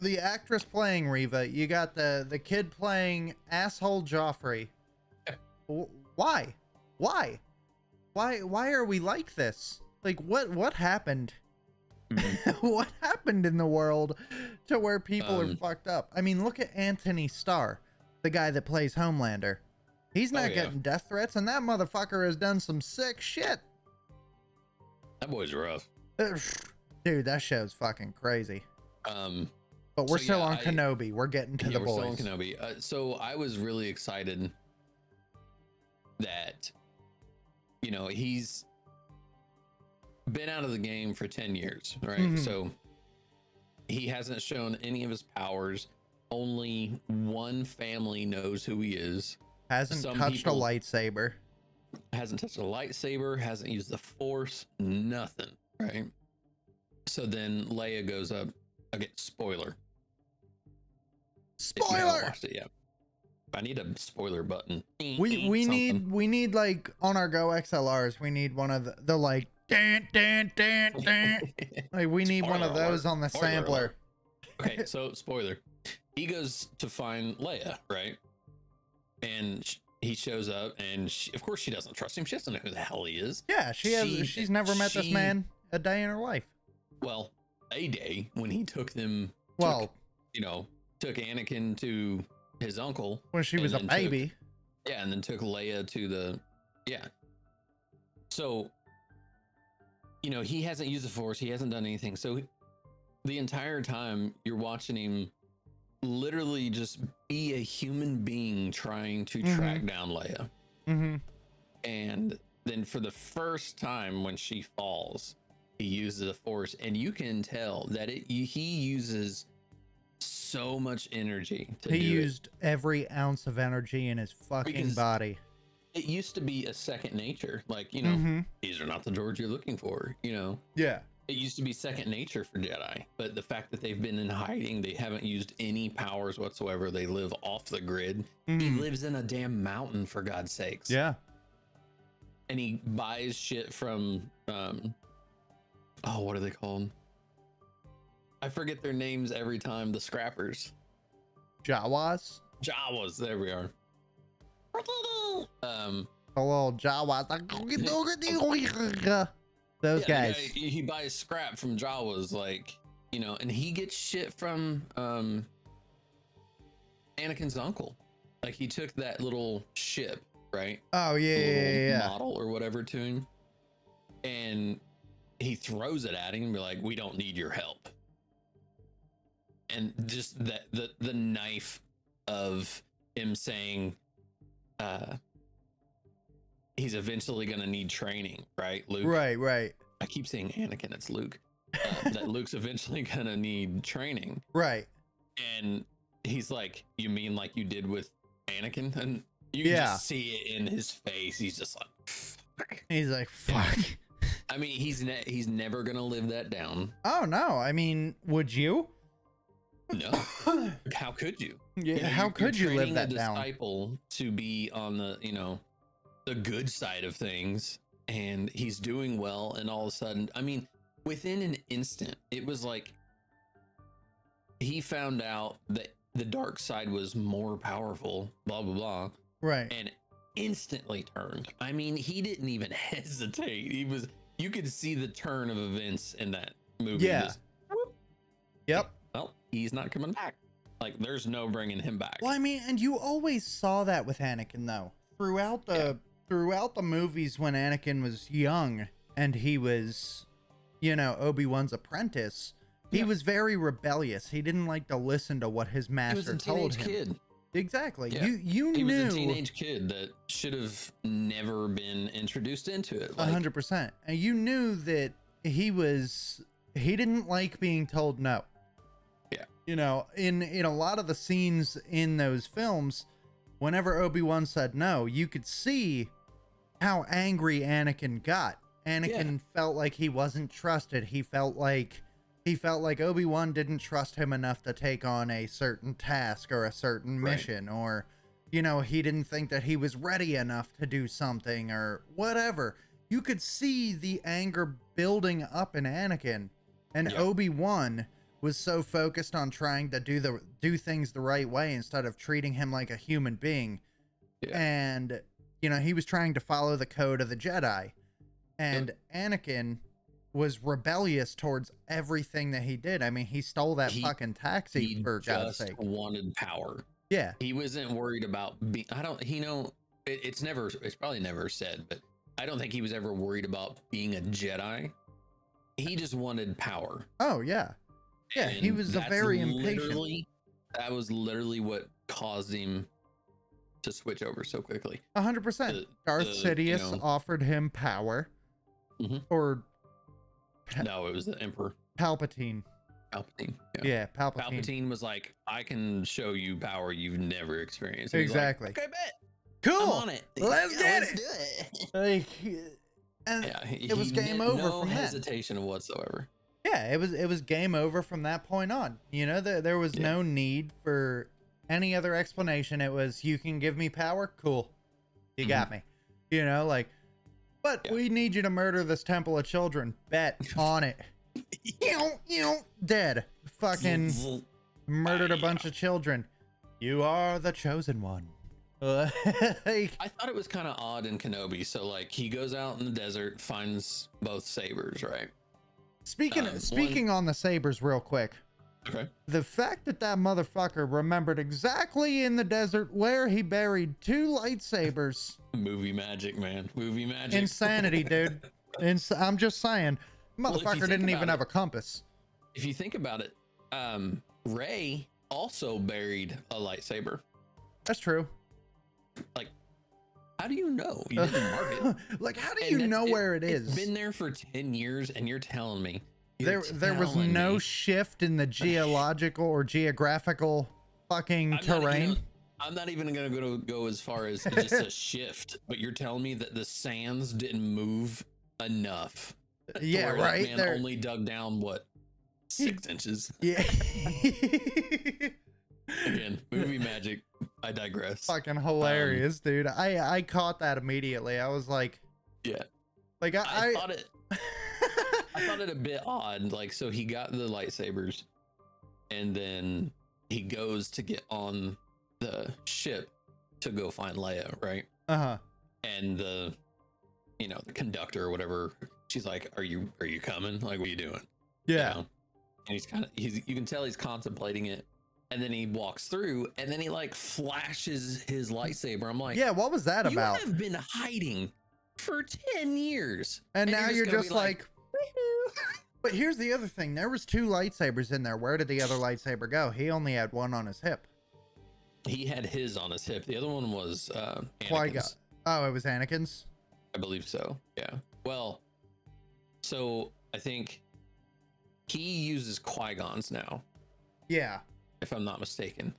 the actress playing Reva you got the the kid playing asshole Joffrey. Why? Why? Why why are we like this? Like what what happened? Mhm. what happened in the world to where people are Um, fucked up? I mean look at Anthony Starr the guy that plays Homelander he's Oh, not yeah. getting death threats and that motherfucker has done some sick shit that boy's rough. Dude, that show's fucking crazy. Um, But we're So, still yeah, on I- Kenobi. We're getting to yeah, the we're still in boys. Kenobi. Uh, so I was really excited that you know he's been out of the game for 10 years right Mhm. so he hasn't shown any of his powers only one family knows who he is Hasn't some touched people- a lightsaber. hasn't touched a lightsaber, hasn't used the force, nothing, right? So then Leia goes up. Okay, spoiler. Spoiler. watched it yet. I need a spoiler button. We we Something. need we need like on our GoXLRs. We need one of the, the like dan dan dan dan. Like we need one of those alert. on the Spoiler sampler. alert. okay, so spoiler. He goes to find Leia, right? And he shows up, and she, of course she doesn't trust him. She doesn't know who the hell he is. Yeah, she has. She- she's never met this man a day in her life. Well, a day when he took them, took, Well, you know, took Anakin to his uncle. when she was a then took- baby. Yeah, and then took Leia to the yeah. So, you know, he hasn't used the Force. He hasn't done anything. So, the entire time you're watching him literally just be a human being trying to Mhm. track down Leia. Mm-hmm. And then for the first time when she falls, he uses the force, and you can tell that it he uses so much energy to He do it. used every ounce of energy in his fucking Because- body. It used to be a second nature, like you know, mm-hmm. these are not the droids you're looking for. You know, Yeah. It used to be second nature for Jedi, but the fact that they've been in hiding, they haven't used any powers whatsoever. They live off the grid. He Mhm. lives in a damn mountain, for God's sakes. Yeah. and he buys shit from um oh what are they called i forget their names every time the scrappers Jawas. jawas there we are um The little Jawas. Those yeah, guys. he, he buys scrap from jawas like you know and he gets shit from um anakin's uncle like he took that little ship right Oh yeah, yeah, yeah, yeah. model or whatever to him, and he throws it at him and be like, "We don't need your help." And just that the the knife of him saying, uh, he's eventually gonna need training, right, Luke? Right, right, I keep saying Anakin, it's Luke. Uh, that Luke's eventually gonna need training, right. and he's like, "You mean like you did with Anakin?" And you can Yeah. just see it in his face. He's just like, "Fuck." He's like, fuck. I mean, he's ne- he's never gonna live that down. Oh no. I mean, would you? No, how could you? Yeah. You know, How could you live that a down? disciple to be on the you know the good side of things, and he's doing well, and all of a sudden, I mean, within an instant, it was like he found out that the dark side was more powerful. Blah blah blah. Right. and instantly turned. I mean, he didn't even hesitate. He was you could see the turn of events in that movie. Yeah. Just, Yep. well, he's not coming back. Like there's no bringing him back. Well, I mean, and you always saw that with Anakin though. Throughout the Yeah. Throughout the movies when Anakin was young and he was, you know, Obi-Wan's apprentice, he Yeah. was very rebellious. He didn't like to listen to what his master was. He was a told teenage him. kid. Exactly. Yeah. You you He knew was a teenage kid that should have never been introduced into it. Like, hundred percent. And you knew that he was he didn't like being told no. Yeah. You know, in in a lot of the scenes in those films, whenever Obi-Wan said no, you could see how angry Anakin got. Anakin felt like he wasn't trusted. He felt like he felt like Obi-Wan didn't trust him enough to take on a certain task or a certain Right. mission or you know, he didn't think that he was ready enough to do something or whatever. You could see the anger building up in Anakin. And Yeah. Obi-Wan was so focused on trying to do the do things the right way instead of treating him like a human being. Yeah. And you know, he was trying to follow the code of the Jedi. And Anakin was rebellious towards everything that he did. I mean, he stole that He- fucking taxi he for God's just sake. wanted power. Yeah. He wasn't worried about being. I don't. He know it, it's never. It's probably never said, but I don't think he was ever worried about being a Jedi. He just wanted power. Oh yeah. Yeah, he was a very impatient. That was literally what caused him to switch over so quickly. A hundred percent. The- Darth the, you Sidious know- offered him power. Mhm. Or Pa- No, it was the Emperor Palpatine. Palpatine. Yeah. Yeah, Palpatine. Palpatine was like, "I can show you power you've never experienced." And he's like, Exactly. okay, bet. Cool. I'm on it. Let's Yeah, get let's it." do it. Like, and Yeah, he- it was game over no hesitation whatsoever. Yeah, it was it was game over from that point on. You know, there there was Yeah. no need for any other explanation. It was you can give me power, cool. You got me. You know, like but Mm-hmm. Yeah. we need you to murder this temple of children. Bet on it. you you dead. Fucking murdered a bunch of children. You are the chosen one. Like, I thought it was kind of odd in Kenobi. So like he goes out in the desert, finds both sabers, right? Speaking one- speaking on the sabers real quick. Okay. The fact that that motherfucker remembered exactly in the desert where he buried two lightsabers. Movie magic, man. Movie magic. Insanity, dude. Ins- I'm just saying, Well, motherfucker think didn't even about have a compass. if you think about it, um, Rey also buried a lightsaber. That's true. How do you know? You didn't mark it. like, how do And you know it- where it It's is? been there for 10 years and you're telling me. there, you're there was no me- shift in the geological or geographical fucking I'm not- you know, terrain. I'm not even going to go go as far as just a shift, but you're telling me that the sands didn't move enough. Yeah, that right. man There- only dug down what six inches. Yeah. Again, movie magic. I digress. fucking hilarious, dude. I I caught that immediately. I was like, Yeah, like I, I, I, thought it. I thought it a bit odd. Like, so he got the lightsabers, and then he goes to get on the ship to go find Leia, right? uh huh. And the, you know, the conductor or whatever, she's like, "Are you are you coming? Like, what are you doing?" You Yeah. know? And he's kind of he's you can tell he's contemplating it, and then he walks through, and then he like flashes his lightsaber. I'm like, Yeah. What was that about? you have been hiding for ten years, And, now you're gonna just be like, but here's the other thing. There was two lightsabers in there. Where did the other lightsaber go? He only had one on his hip. he had his on his hip. The other one was uh, Qui-Gon. Oh, it was Anakin's. I believe so. Yeah. Well, so I think he uses Qui Gon's now, Yeah. If I'm not mistaken,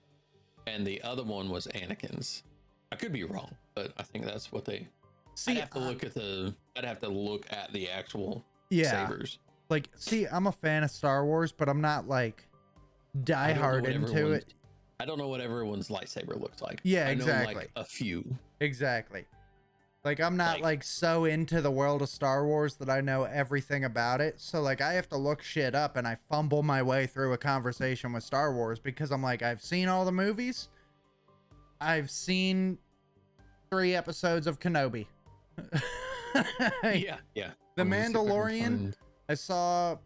and the other one was Anakin's. I could be wrong, but I think that's what they. See, I'd have to look um, at the. I'd have to look at the actual yeah. sabers. Like, see, I'm a fan of Star Wars, but I'm not like know diehard into it. I don't know what everyone's lightsaber looks like. Yeah, I know exactly. like a few. Exactly. Like I'm not Like- like so into the world of Star Wars that I know everything about it. So like I have to look shit up and I fumble my way through a conversation with Star Wars because I'm like I've seen all the movies. I've seen 3 episodes of Kenobi. Yeah, yeah. The Let me see if I can Mandalorian? I saw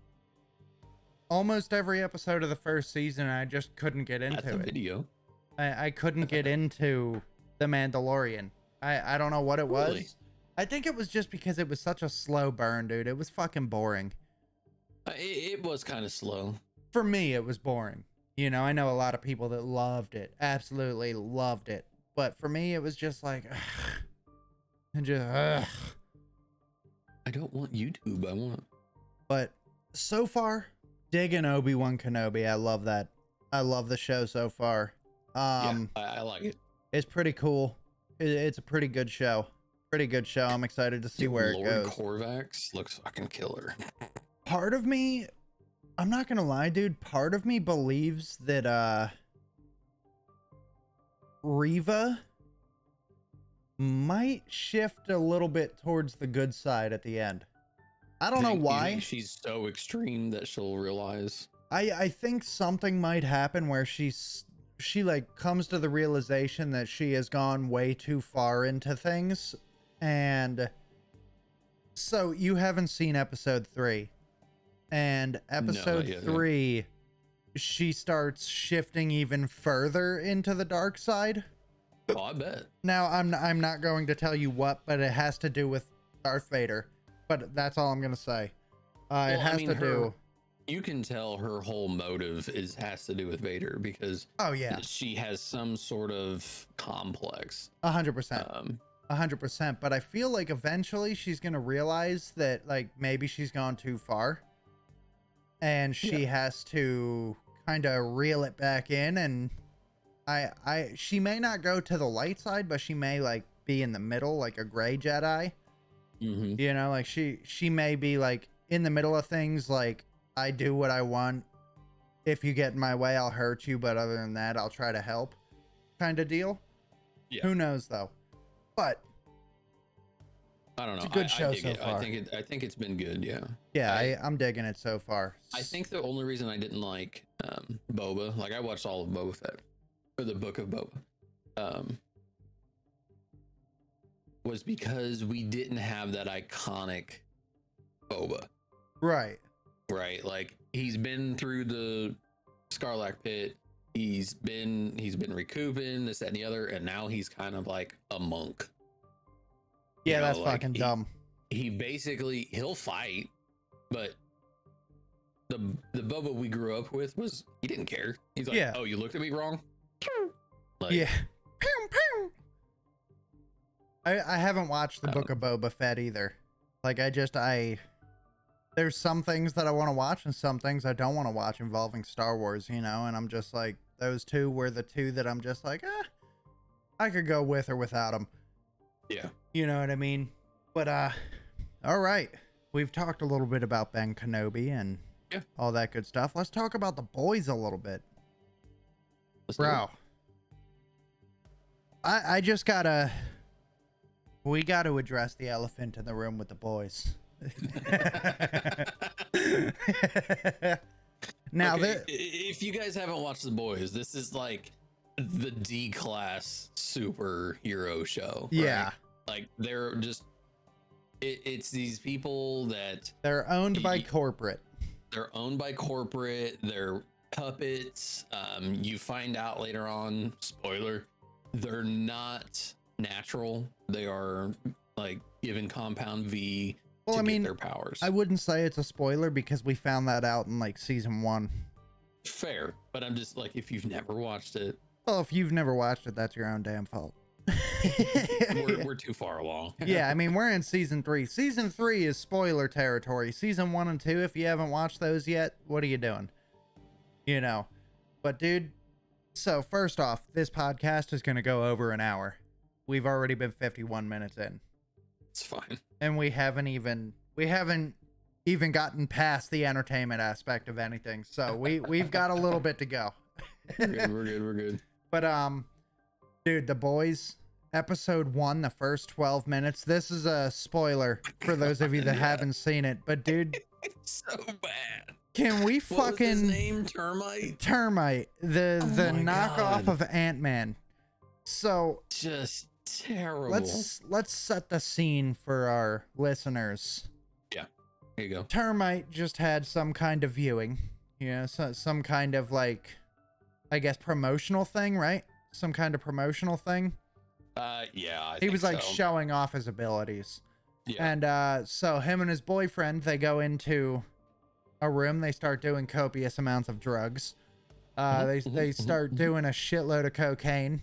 almost every episode of the first season and I just couldn't get That's into a it. video. I, I couldn't get into the Mandalorian. I, I don't know what it was. Really? I think it was just because it was such a slow burn, dude. It was fucking boring. Uh, It, it was kind of slow. For me, it was boring. You know, I know a lot of people that loved it, absolutely loved it. But for me, it was just like, and just, ugh. I don't want YouTube. I want. But so far, digging Obi Wan Kenobi. I love that. I love the show so far. Um, yeah, I, I like it. it's pretty cool. It, it's a pretty good show. Pretty good show. I'm excited to see where Lord it goes. Corvax looks fucking killer. part of me i'm not gonna lie dude part of me believes that uh reva might shift a little bit towards the good side at the end i don't know why she's so extreme that she'll realize. i i think something might happen where she's she like comes to the realization that she has gone way too far into things and so you haven't seen episode 3 and episode yet, yeah. 3 she starts shifting even further into the dark side Oh, I bet. now i'm i'm not going to tell you what but it has to do with Darth Vader but that's all i'm going to say uh, it Well, I has mean, to her- do You can tell her whole motive is has to do with Vader because oh yeah she has some sort of complex. a 100% Um, A hundred percent. But I feel like eventually she's gonna realize that like maybe she's gone too far, and she has to kind of reel it back in. And I, I, she may not go to the light side, but she may like be in the middle, like a gray Jedi. mhm. You know, like she, she may be like in the middle of things. Like I do what I want. If you get in my way, I'll hurt you. But other than that, I'll try to help. Kind of deal. Yeah. Who knows though? But I don't know. It's a good I, show I so it. far. I think it. I think it's been good. Yeah. yeah, I- I, I'm digging it so far. I think the only reason I didn't like um, Boba, like I watched all of Boba Fett, or the Book of Boba, um, was because we didn't have that iconic Boba, right. Right? Like he's been through the Sarlacc pit, he's been he's been recouping this that, and the other, and now he's kind of like a monk. You Yeah, know, that's like, fucking he- dumb. He basically he'll fight, but the the Boba we grew up with was he didn't care. He's like, Yeah. oh, you looked at me wrong. Like, yeah. I I haven't watched the. Book of Boba Fett either. Like I just I there's some things that I want to watch and some things I don't want to watch involving Star Wars, you know, and I'm just like those two were the two that I'm just like, eh, I could go with or without them. yeah. You know what I mean? But uh all right. We've talked a little bit about Ben Kenobi and Yeah. all that good stuff. Let's talk about the boys a little bit. Let's. Bro. I I just gotta we gotta address the elephant in the room with the boys. now Okay, that if you guys haven't watched The Boys, this is like the D class superhero show. right? yeah, like they're just it, it's these people that they're owned by corporate. they're owned by corporate they're puppets um you find out later on spoiler they're not natural they are like given compound v Well, I mean, their powers I wouldn't say it's a spoiler because we found that out in like season one. fair but i'm just like if you've never watched it Well, if you've never watched it, that's your own damn fault. we're, we're too far along yeah, I mean, we're in season three. Season three is spoiler territory. Season one and two, if you haven't watched those yet, what are you doing? You know. But, dude, so first off, this podcast is going to go over an hour. We've already been 51 minutes in, it's fine and we haven't even, we haven't even gotten past the entertainment aspect of anything. So we, we've got a little bit to go. we're good we're good we're good But um, dude, the boys episode one, the first twelve minutes. This is a spoiler for those of you that Yeah. haven't seen it. But dude, it's so bad can we what was his fucking name termite termite the Oh the knockoff God. of Ant Man? So just terrible let's let's set the scene for our listeners. Yeah. there you go Termite just had some kind of viewing, you know, so, some kind of like, I guess promotional thing, right? Some kind of promotional thing. uh yeah I he was like so. showing off his abilities yeah and uh so him and his boyfriend they go into a room they start doing copious amounts of drugs uh Mhm, they mhm, they mhm, start doing a shitload of cocaine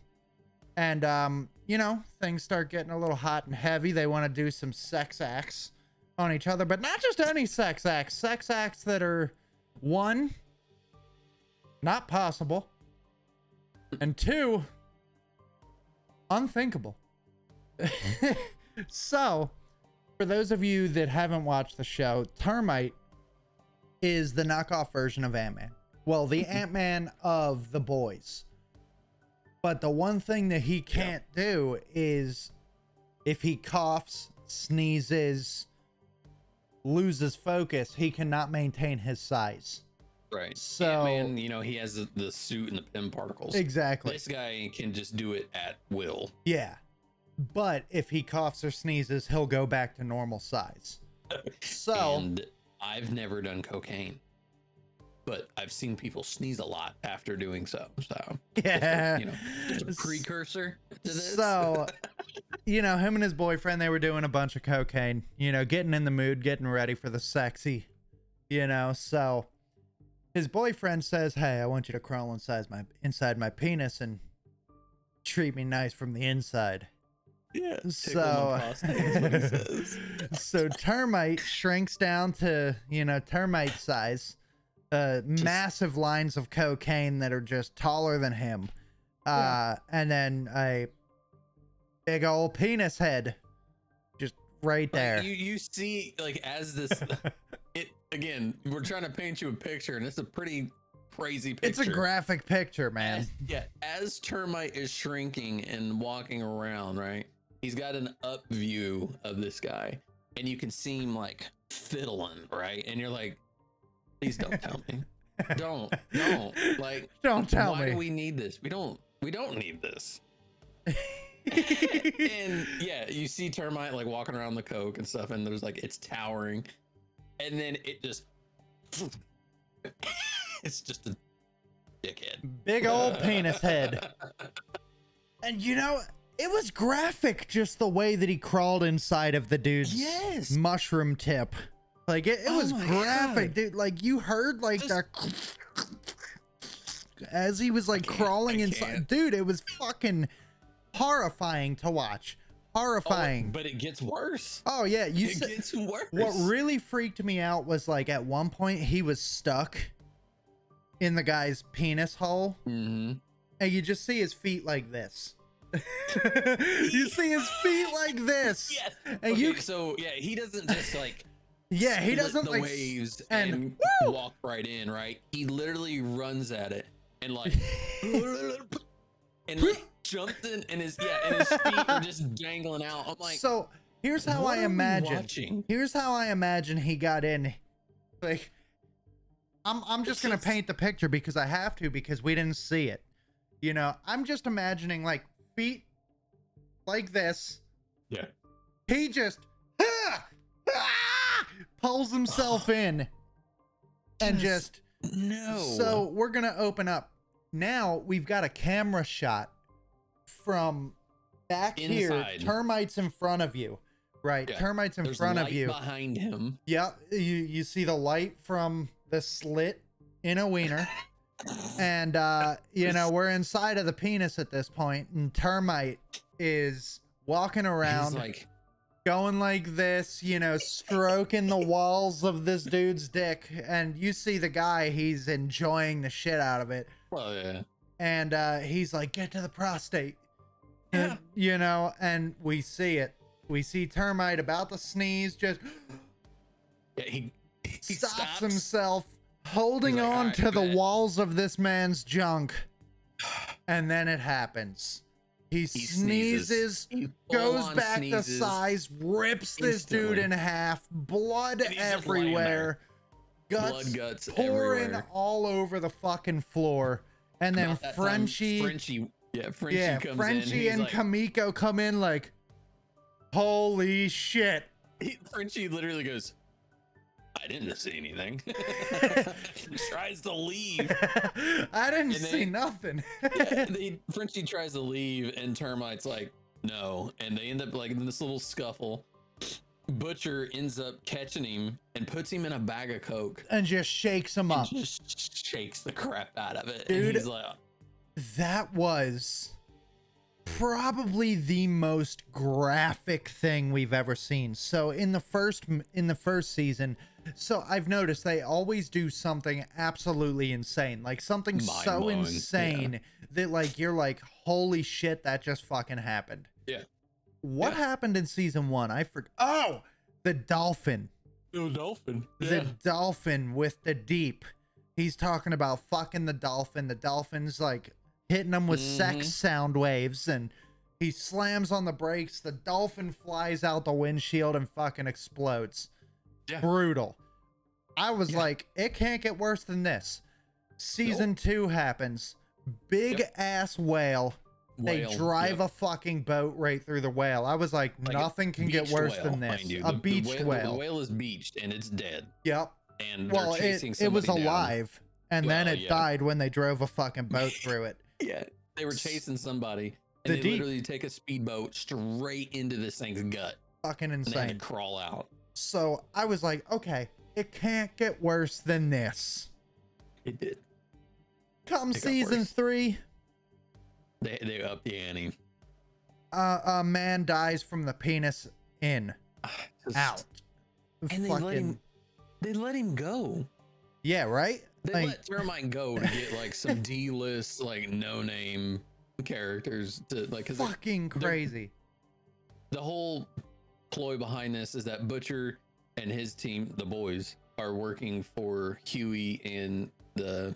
and um you know things start getting a little hot and heavy. They want to do some sex acts on each other but not just any sex acts. Sex acts that are one not possible and two unthinkable. So for those of you that haven't watched the show termite is the knockoff version of ant-man. Well the ant-man of the boys but the one thing that he can't do is if he coughs sneezes loses focus he cannot maintain his size Right. So- man, you know, he has the, the suit and the Pym particles. exactly This guy can just do it at will. Yeah. But if he coughs or sneezes, he'll go back to normal size. So, And I've never done cocaine, but I've seen people sneeze a lot after doing so. So, yeah. you know, just a precursor to this. So, you know, him and his boyfriend, they were doing a bunch of cocaine, you know, getting in the mood, getting ready for the sexy, you know. So, his boyfriend says, Hey, I want you to crawl inside my inside my penis and treat me nice from the inside. yeah. So, so termite shrinks down to you know termite size, uh, massive lines of cocaine that are just taller than him, uh, and then a big old penis head, just right there. you you see like as this it again we're trying to paint you a picture and it's a pretty crazy picture. it's a graphic picture, man. As, yeah, as termite is shrinking and walking around, right? He's got an up view of this guy, and you can see him like fiddling, right? And you're like, please don't tell me. Don't, don't. Like, Don't tell why me. do we need this? We don't. We don't need this. and yeah, you see termite like walking around the coke and stuff, and there's like it's towering, and then it just. it's just a dickhead. Big old uh, penis head. And you know, it was graphic just the way that he crawled inside of the dude's Yes. mushroom tip. Like it, it Oh was my graphic, God. dude. Like you heard like Just- the as he was like crawling inside. Dude, it was fucking horrifying to watch. Oh, Horrifying. but it gets worse. Oh, yeah, you it said gets worse. what really freaked me out was like at one point he was stuck in the guy's penis hole hmm and you just see his feet like this. you see his feet like this. Yes. And okay, you so yeah, he doesn't just like Yeah, he doesn't the like waves and- and, Woo! walk right in, right? He literally runs at it and like and like jumps in and his yeah, and his feet are just dangling out. I'm like, so here's how what I imagine. watching? Here's how I imagine he got in. Like, I'm I'm just gonna paint the picture because I have to because we didn't see it. You know, I'm just imagining like feet like this. Yeah. He just ah, pulls himself in and just No. so we're gonna open up. Now we've got a camera shot from back here. Termites in front of you. Right. Yeah. Termites in There's front of you. behind him. Yep. You you see the light from the slit in a wiener. and uh you know, we're inside of the penis at this point, and termite is walking around He's like, going like this, you know, stroking the walls of this dude's dick, and you see the guy, he's enjoying the shit out of it. well, yeah. And uh he's like, get to the prostate. And, Yeah. you know, and we see it. We see termite about to sneeze, just Yeah, he, he stops, stops. himself, holding like, on "Alright, to the walls of this man's junk. And then it happens. He, He sneezes, He goes back sneezes. to size, rips this dude in half, blood And he's just laying everywhere, guts blood guts pouring everywhere. all over the fucking floor. And then Frenchie, Frenchie, yeah, Frenchie yeah, comes Frenchie in. and like, Kimiko come in like, holy shit. he, Frenchie literally goes, "I didn't see anything." tries to leave. I didn't see nothing. yeah, they, Frenchie tries to leave, and Termite's like, "No," and they end up like in this little scuffle. Butcher ends up catching him and puts him in a bag of coke. and just shakes him up. just shakes the crap out of it. Dude. And he's like, That was probably the most graphic thing we've ever seen. So in the first in the first season, so I've noticed they always do something absolutely insane. Like something so Mind-blowing, yeah. insane that like you're like, "Holy shit, that just fucking happened." Yeah. What Yeah. happened in season 1? I forgot. Oh, the dolphin. The dolphin." the dolphin with the deep. He's talking about fucking the dolphin. The dolphin's like hitting him with Mhm. sex sound waves and he slams on the brakes. The dolphin flies out the windshield and fucking explodes. Yeah. Brutal. I was Yeah. like, it can't get worse than this. Season two happens. Big Yep. ass whale. They Whale, drive yep. a fucking boat right through the whale. I was like, Like nothing can get worse whale, than this. you. A The- the beached The whale. whale is beached and it's dead. Yep. And well it, it was down. alive and then it yeah. died when they drove a fucking boat through it Yeah, they were chasing somebody, The and they deep- literally take a speedboat straight into this thing's gut, fucking insane. and they crawl out. So i was like okay it can't get worse than this It did. come It season three They they up the ante. uh, a man dies from the penis in Just- out and they let him. They let him go. yeah right They Like- let Termite go to get like some D list like no name characters to like because fucking crazy the whole ploy behind this is that Butcher and his team, the boys, are working for Hughie and the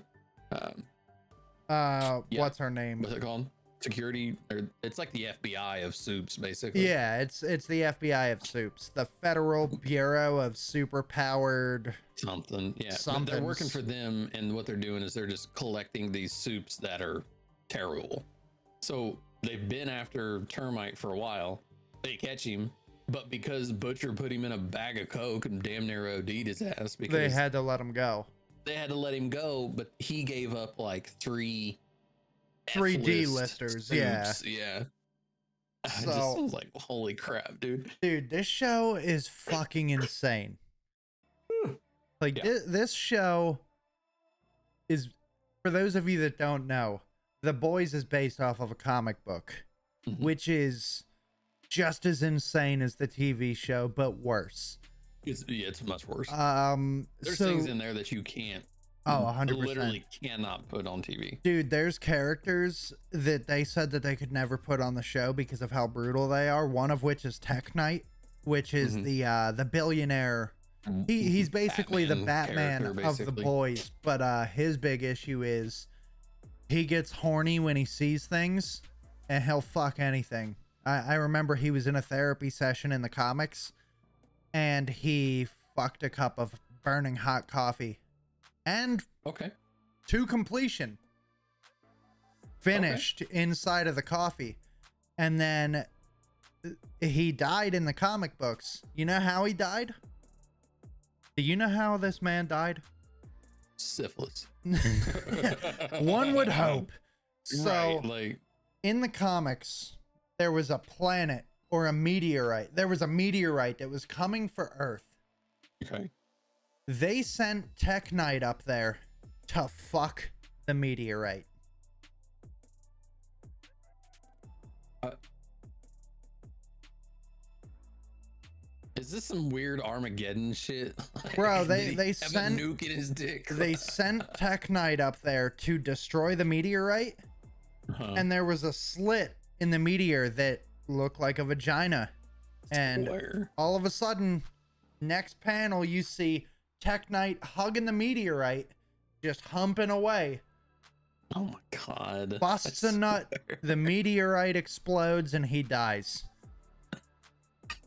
um, uh Yeah. what's her name what's it called? Security or it's like the FBI of soups, basically. yeah it's it's the fbi of soups the federal bureau of superpowered Something. Yeah. But Something's- They're working for them and what they're doing is they're just collecting these soups that are terrible. So they've been after termite for a while. They catch him, but because Butcher put him in a bag of coke and damn near OD'd his ass because they had to let him go they had to let him go, but he gave up like three 3D F-list listers, yeah. yeah. I just was like, holy crap, dude. Dude, this show is fucking insane. Like Yeah. thi- this show is for those of you that don't know, The Boys is based off of a comic book, Mhm. which is just as insane as the TV show, but worse. It's yeah, it's much worse. Um, There's so things in there that you can't. oh, hundred Literally percent, Literally cannot put on TV. dude. There's characters that they said that they could never put on the show because of how brutal they are. One of which is Tek Knight, which is Mhm. the uh the billionaire he, he's basically the Batman character, of the boys, but uh his big issue is he gets horny when he sees things and he'll fuck anything. I, I remember he was in a therapy session in the comics and he fucked a cup of burning hot coffee. And Okay. to completion finished inside of the coffee. And then uh, he died in the comic books. You know how he died? Do you know how this man died? Syphilis. one would hope. So right, like in the comics there was a planet or a meteorite there was a meteorite that was coming for earth okay. they sent tek knight up there to fuck the meteorite uh, Is this some weird Armageddon shit? Bro, they- they sent- nuke in his dick. they sent tek knight up there to destroy the meteorite Huh. and there was a slit in the meteor that looked like a vagina. And all of a sudden, next panel, you see Tek Knight hugging the meteorite, just humping away. Oh my god. Busts a nut. The meteorite explodes and he dies.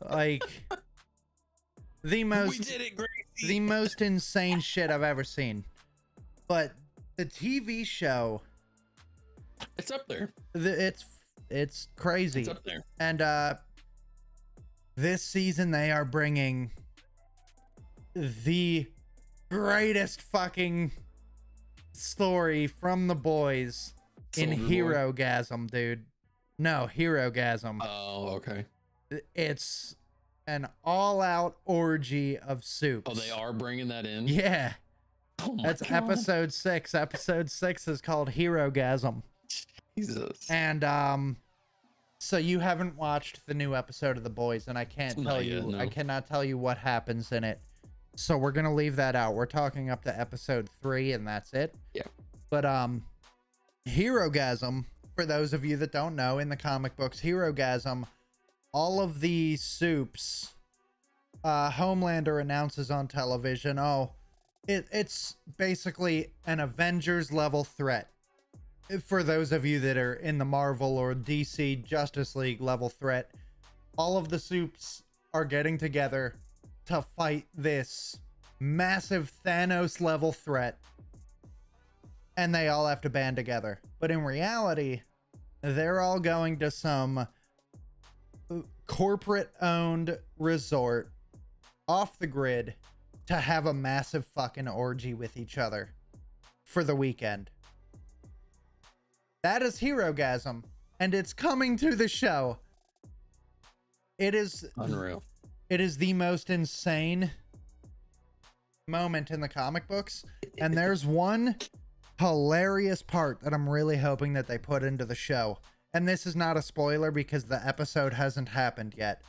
Like the We most did it, the most insane shit I've ever seen. But the TV show, It's up there. the, it's it's crazy. It's up there. And uh this season they are bringing the greatest fucking story from the boys in Soldier Boy. Herogasm, dude. No, Herogasm. Oh, okay. it's an all-out orgy of soup. Oh, they are bringing that in. Yeah, Oh that's God. episode 6. Episode 6 is called Herogasm. Jesus. And um so you haven't watched the new episode of The Boys and I can't Not tell yet, you no. I cannot tell you what happens in it. So we're going to leave that out. We're talking up to episode 3 and that's it. Yeah. But um Herogasm for those of you that don't know in the comic books Herogasm all of the soups uh Homelander announces on television, "Oh, it, it's basically an Avengers level threat." For those of you that are in the Marvel or DC Justice League level threat, all of the soups are getting together to fight this massive Thanos level threat. And they all have to band together. But in reality, they're all going to some corporate owned resort off the grid to have a massive fucking orgy with each other for the weekend. That is Herogasm, and it's coming to the show. It is Unreal. it is the most insane moment in the comic books, and there's one hilarious part that I'm really hoping that they put into the show. And this is not a spoiler because the episode hasn't happened yet.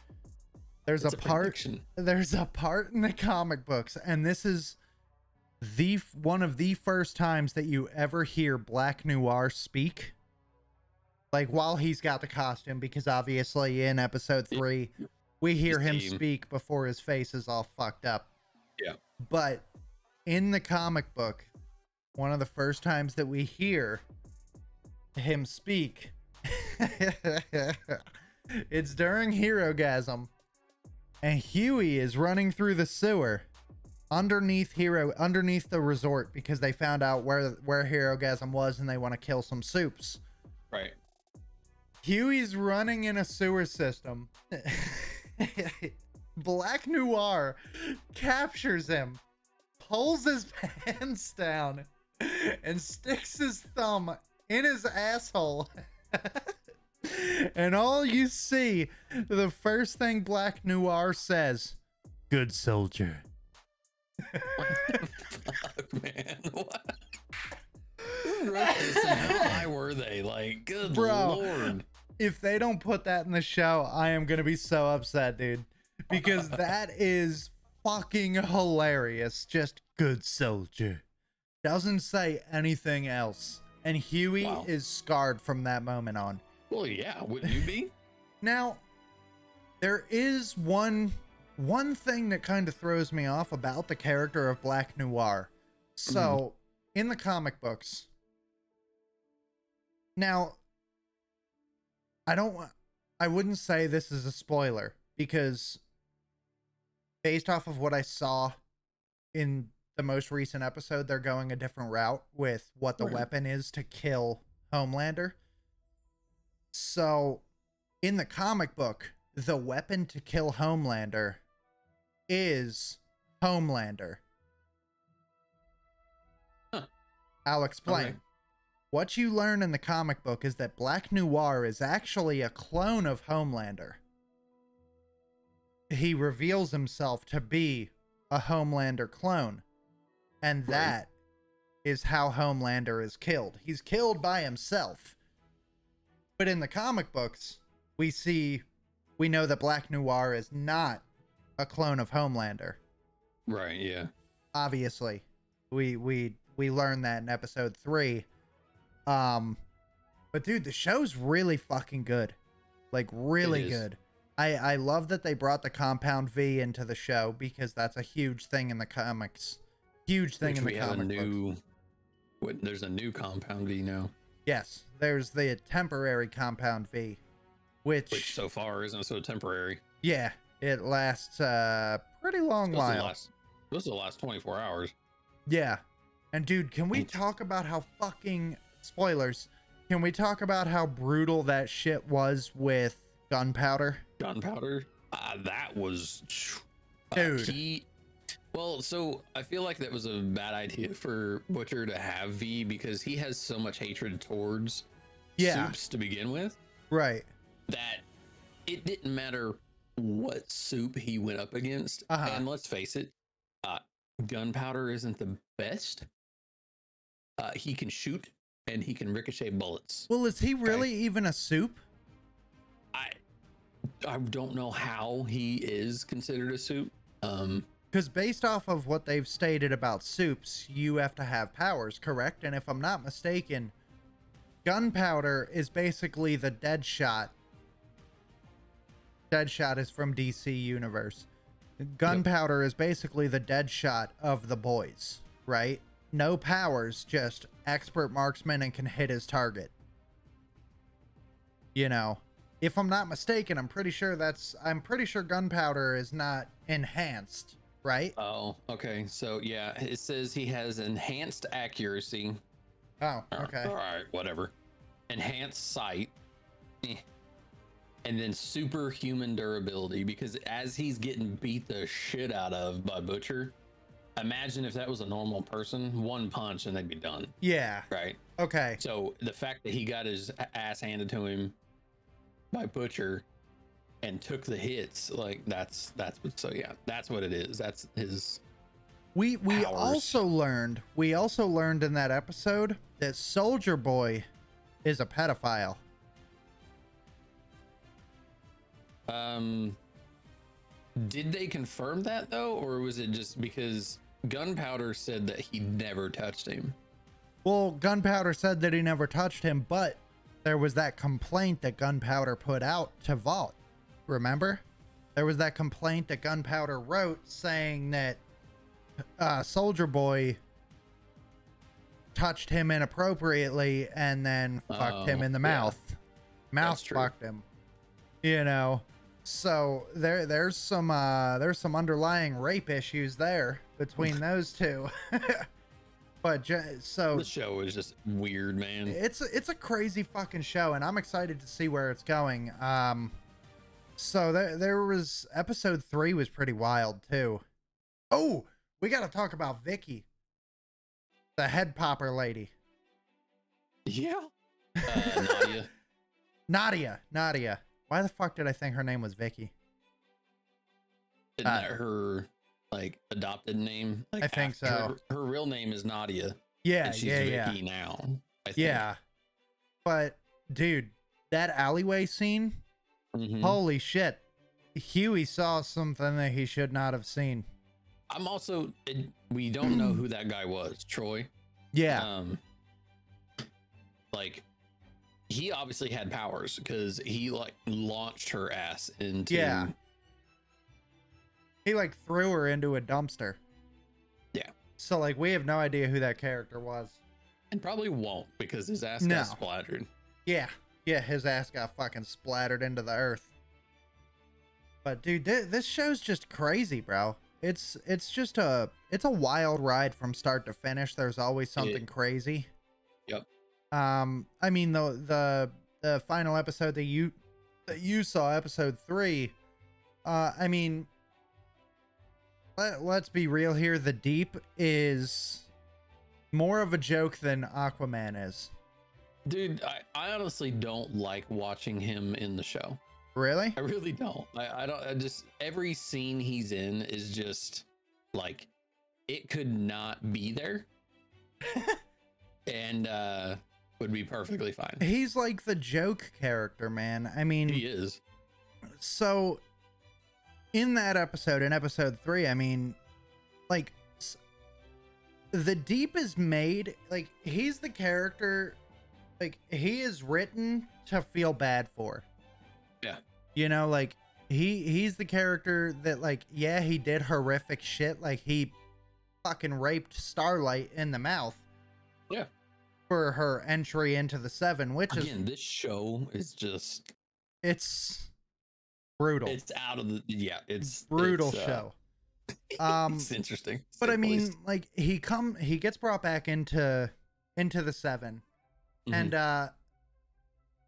There's It's a part prediction. there's a part in the comic books and this is the one of the first times that you ever hear black noir speak like while he's got the costume because obviously in episode 3 we hear him speak before his face is all fucked up. Yeah. but in the comic book one of the first times that we hear him speak it's during herogasm and Hughie is running through the sewer underneath Hero underneath the resort because they found out where where Herogasm was and they want to kill some soups. Right. Hughie's running in a sewer system. Black Noir captures him, pulls his pants down, and sticks his thumb in his asshole. and all you see, the first thing Black Noir says, Good soldier. Fuck, man. What? Who wrote this and how high were they? Like, good Bro. lord. if they don't put that in the show, I am gonna be so upset, dude. Because that is fucking hilarious. Just good soldier. Doesn't say anything else. And Hughie Wow. is scarred from that moment on. Well, yeah, wouldn't you be? Now, there is one one thing that kind of throws me off about the character of Black Noir. So, mm-hmm. in the comic books, now I don't I wouldn't say this is a spoiler because based off of what I saw in the most recent episode, they're going a different route with what the Right. weapon is to kill Homelander. So, in the comic book, the weapon to kill Homelander is Homelander. Huh. I'll explain. Okay. What you learn in the comic book is that Black Noir is actually a clone of Homelander. He reveals himself to be a Homelander clone. And Right. that is how Homelander is killed. He's killed by himself. But in the comic books, we see we know that Black Noir is not a clone of Homelander. Right, yeah. Obviously. We we we learned that in episode 3. Um but dude, the show's really fucking good. Like really good. I I love that they brought the Compound V into the show because that's a huge thing in the comics. Huge thing Which in the we have a new. What, there's a new compound V now, Yes, there's the temporary Compound V, which, which so far isn't so temporary. yeah, it lasts a pretty long to while. last, supposed to last 24 hours. Yeah, and dude, can we talk about how fucking spoilers? Can we talk about how brutal that shit was with gunpowder? Gunpowder. Uh, that was. uh, Dude. he, well, so I feel like that was a bad idea for Butcher to have V because he has so much hatred towards Yeah. soups to begin with Right. that it didn't matter what soup he went up against. Uh-huh. And let's face it, uh, gunpowder isn't the best. Uh, he can shoot and he can ricochet bullets. Well, is he really even a soup? I I don't know how he is considered a soup. Um, Because based off of what they've stated about soups, you have to have powers, correct? And if I'm not mistaken, gunpowder is basically the Deadshot. Deadshot is from DC Universe. Gunpowder is basically the Deadshot of the boys, right? No powers, just expert marksman and can hit his target. You know, if I'm not mistaken, I'm pretty sure that's I'm pretty sure gunpowder is not enhanced, right? oh, okay. So yeah, it says he has enhanced accuracy. Oh, okay. All right, whatever. Enhanced sight. eh, And then superhuman durability because as he's getting beat the shit out of by Butcher, imagine if that was a normal person, one punch and they'd be done, Yeah. right? Okay. So the fact that he got his ass handed to him by Butcher and took the hits, like that's that's so yeah, that's what it is. That's his We we also learned we also learned in that episode that Soldier Boy is a pedophile. Um did they confirm that though, or was it just because Gunpowder said that he never touched him? Well, Gunpowder said that he never touched him, but there was that complaint that Gunpowder put out to Vought. Remember? There was that complaint that Gunpowder wrote saying that uh, Soldier Boy touched him inappropriately and then fucked him Oh, in the yeah. mouth. Mouth fucked him. You know. So there there's some uh there's some underlying rape issues there between those two. but ju- so The show is just weird, man. it's it's a crazy fucking show and i'm excited to see where it's going um so there, there was episode three was pretty wild too oh we gotta talk about vicky the head popper lady Yeah. Uh, Nadia. nadia nadia why the fuck did i think her name was vicky Isn't Uh, that her like adopted name. Like I think so. Her, her real name is Nadia, Yeah, and she's yeah, yeah. Now. I think. Yeah. But dude, that alleyway scene, Mhm. holy shit. Hughie saw something that he should not have seen. I'm also. it- we don't know who that guy was. Troy. Yeah. Um. Like, he obviously had powers because he like launched her ass into. Yeah. he like threw her into a dumpster. Yeah. So like we have no idea who that character was. And probably won't because his ass No. got splattered. Yeah. Yeah, his ass got fucking splattered into the earth. But dude, th- this show's just crazy, bro. It's it's just a it's a wild ride from start to finish. There's always something crazy. Yep. Um I mean the the the final episode that you that you saw episode 3 uh I mean let, let's be real here, the deep is more of a joke than Aquaman is. Dude, I, I honestly don't like watching him in the show. Really? I really don't. I, I don't. I just every scene he's in is just like it could not be there, and uh would be perfectly fine. He's like the joke character, man. I mean, He is. so in that episode, in episode three, I mean, like, the deep is made, like, he's the character, like, he is written to feel bad for. Yeah. You know, like, he he's the character that like yeah he did horrific shit like he fucking raped starlight in the mouth Yeah. For her entry into the seven which is Again, this show is just it's brutal it's out of the yeah. It's brutal it's, uh, show um it's interesting. but i mean least. like he come he gets brought back into into the 7 Mhm. and uh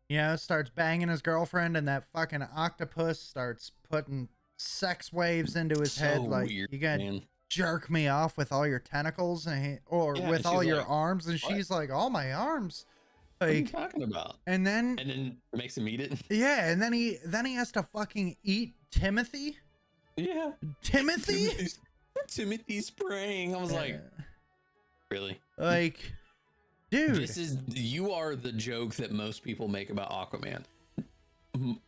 you know starts banging his girlfriend and that fucking octopus starts putting sex waves into his head like weird, you gotta man. Jerk me off with all your tentacles and or Yeah, with and all your like, arms and "What?" she's like all my arms What are you like talking about? and then And then makes him eat it. yeah and then he then he has to fucking eat timothy Yeah. timothy Timothy's, Timothy spraying. I was like, really? like dude This is you are the joke that most people make about Aquaman.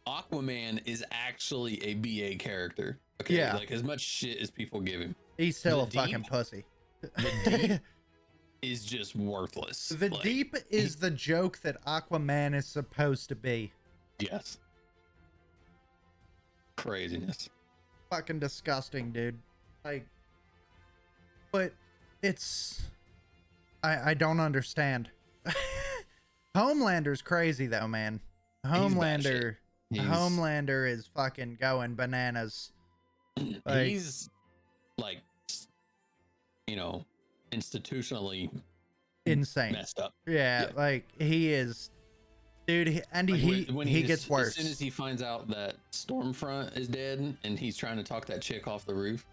Aquaman is actually a BA character. Okay, Yeah. like as much shit as people give him he's still a the fucking pussy the deep is just worthless. the Like, deep is the joke that aquaman is supposed to be yes, craziness. fucking disgusting, dude. Like, but it's I I don't understand. Homelander's crazy though, man. Homelander, Homelander is fucking going bananas. like- he's like, you know, institutionally Insane. messed up. Yeah, Yeah. like he is, dude. And Like, he when- when he as- gets worse. As soon as he finds out that Stormfront is dead and he's trying to talk that chick off the roof,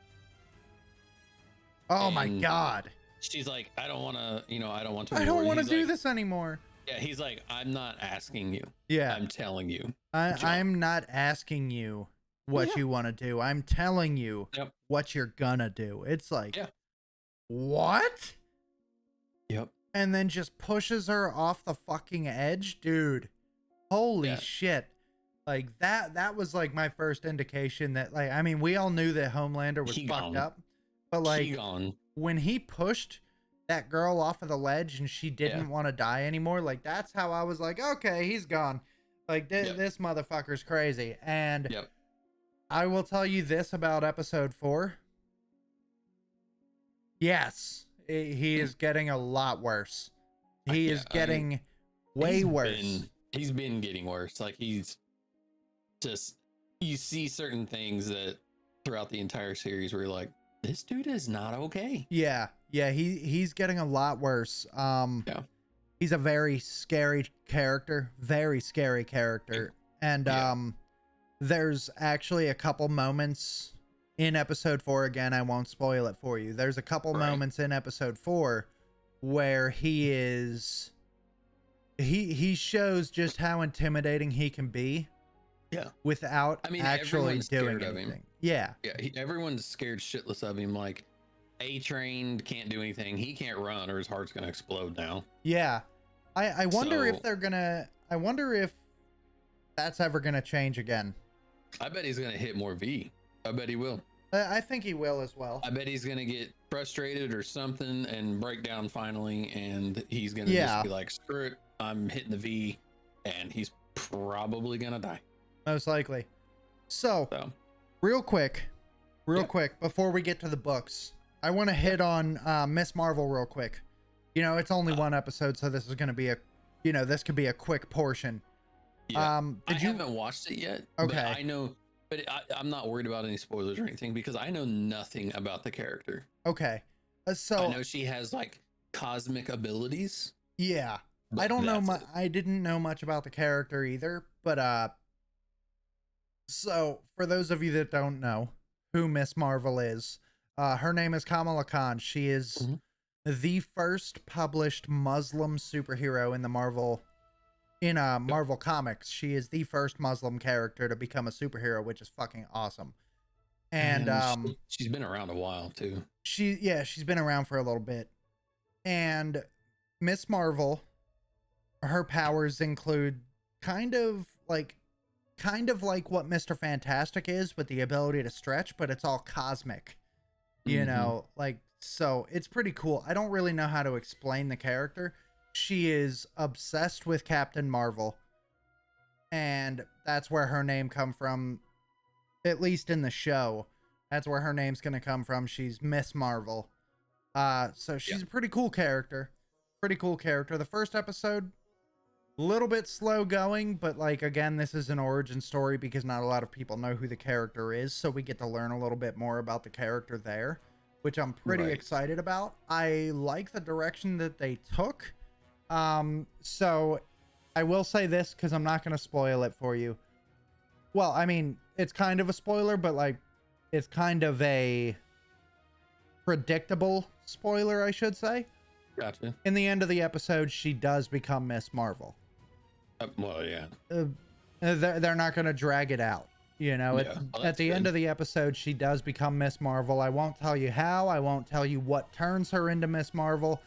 oh my god, she's like, I don't want to, you know, I don't want to. I don't want to do like- this anymore. Yeah, he's like, I'm not asking you. Yeah, I'm telling you. I I'm not asking you what Yeah. you want to do. I'm telling you Yep. what you're gonna do. It's like, Yeah. What? Yep. And then just pushes her off the fucking edge, dude. Holy Yeah. shit! Like that. That was like my first indication that, like, I mean, we all knew that Homelander was He fucked gone. up, but like he when he pushed that girl off of the ledge and she didn't Yeah. want to die anymore, like that's how I was like, okay, he's gone. Like thi- Yep. this motherfucker's crazy. And Yep. I will tell you this about episode four. Yes, he is getting a lot worse. I- He yeah, is I mean, getting way He's worse. been- he's been getting worse. Like he's just you see certain things that throughout the entire series where you're like, this dude is not okay. Yeah, yeah, he he's getting a lot worse. Um Yeah. he's a very scary character, very scary character. And Yeah. um there's actually a couple moments in episode 4 again, I won't spoil it for you. There's a couple Right. moments in episode 4 where he is he he shows just how intimidating he can be Yeah. Without I mean, actually doing scared of him. anything. Yeah. Yeah, he, everyone's scared shitless of him. Like, A trained can't do anything. He can't run, or his heart's gonna explode now. Yeah. I, I wonder if they're gonna I wonder if that's ever gonna change again. I bet he's gonna hit more V. I bet he will. I, I think he will as well. I bet he's gonna get frustrated or something and break down finally, and he's gonna Yeah. just be like, "Screw it, I'm hitting the V," and he's probably gonna die. Most likely. So So real quick, real Yeah. quick, before we get to the books, I want to hit on uh, Miss Marvel real quick. You know, it's only Uh. one episode, so this is gonna be a you know, this could be a quick portion. yeah, Um I did you haven't watched it yet. Okay. I know, but I, I'm not worried about any spoilers or anything because I know nothing about the character. okay. Uh, I so know she has like cosmic abilities. yeah. I don't know much. I didn't know much about the character either, but uh so for those of you that don't know who Miss Marvel is, uh her name is Kamala Khan. She is Mhm. the first published Muslim superhero in the Marvel in uh Marvel comics. She is the first Muslim character to become a superhero, which is fucking awesome. And she- um she's been around a while too. she yeah she's been around for a little bit and miss marvel her powers include kind of like kind of like what mr fantastic is with the ability to stretch but it's all cosmic you Mhm. know like so it's pretty cool i don't really know how to explain the character she is obsessed with captain marvel. And that's where her name come from at least in the show. That's where her name's gonna come from. She's miss marvel. Uh so she's a pretty cool character. Pretty cool character. The first episode a little bit slow going but like again this is an origin story because not a lot of people know who the character is so we get to learn a little bit more about the character there which i'm pretty Right. excited about. I like the direction that they took um so i will say this because i'm not going to spoil it for you. Well i mean it's kind of a spoiler but like it's kind of a predictable spoiler i should say. Gotcha. in the end of the episode she does become miss marvel. Uh, well, yeah. uh, they're, they're not going to drag it out you know? Yeah. at, Oh, at the end of the episode she does become miss marvel. I won't tell you how i won't tell you what turns her into miss marvel.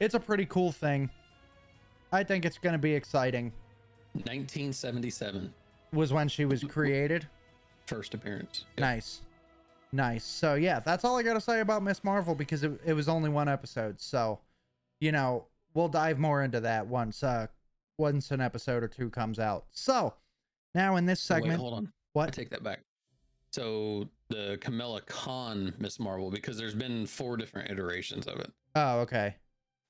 It's a pretty cool thing i think it's going to be exciting 1977, was when she was created first appearance. Yep. nice nice so yeah that's all i gotta say about miss marvel because it, it was only one episode so you know we'll dive more into that once uh once an episode or two comes out so now in this Oh, wait, segment hold on. I what take that back. So the Kamala Khan Miss Marvel, because there's been four different iterations of it. oh okay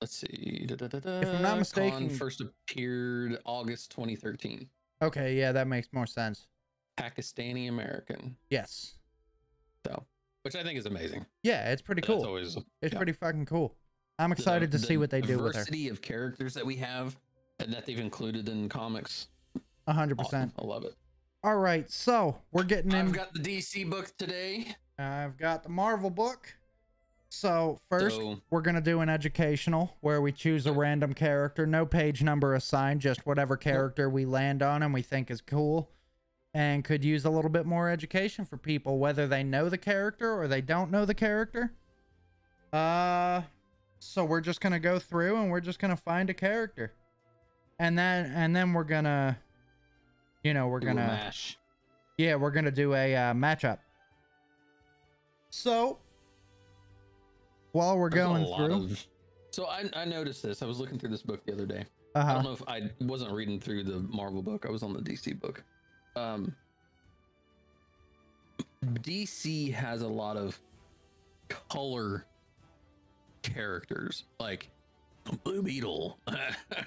Let's see. If I'm not mistaken- first appeared August 2013. okay yeah that makes more sense Pakistani American. yes So, which I think is amazing. yeah it's pretty That's cool always it's yeah. pretty fucking cool i'm the- excited to the see what they do with her Diversity of characters that we have and that they've included in comics. 100% Awesome. I love it. all right so we're getting in I've got the DC book today. I've got the Marvel book. So first, So- we're gonna do an educational where we choose a random character, no page number assigned, just whatever character we land on and we think is cool, and could use a little bit more education for people, whether they know the character or they don't know the character. Uh, so we're just gonna go through and we're just gonna find a character, and then and then we're gonna, you know, we're gonna. Yeah, we're gonna do a uh, matchup. So, while we're There's going through, of- so I, I noticed this. I was looking through this book the other day. uh I don't know if I wasn't reading through the Marvel book. I was on the DC book. Um, DC has a lot of color characters, like Blue Beetle.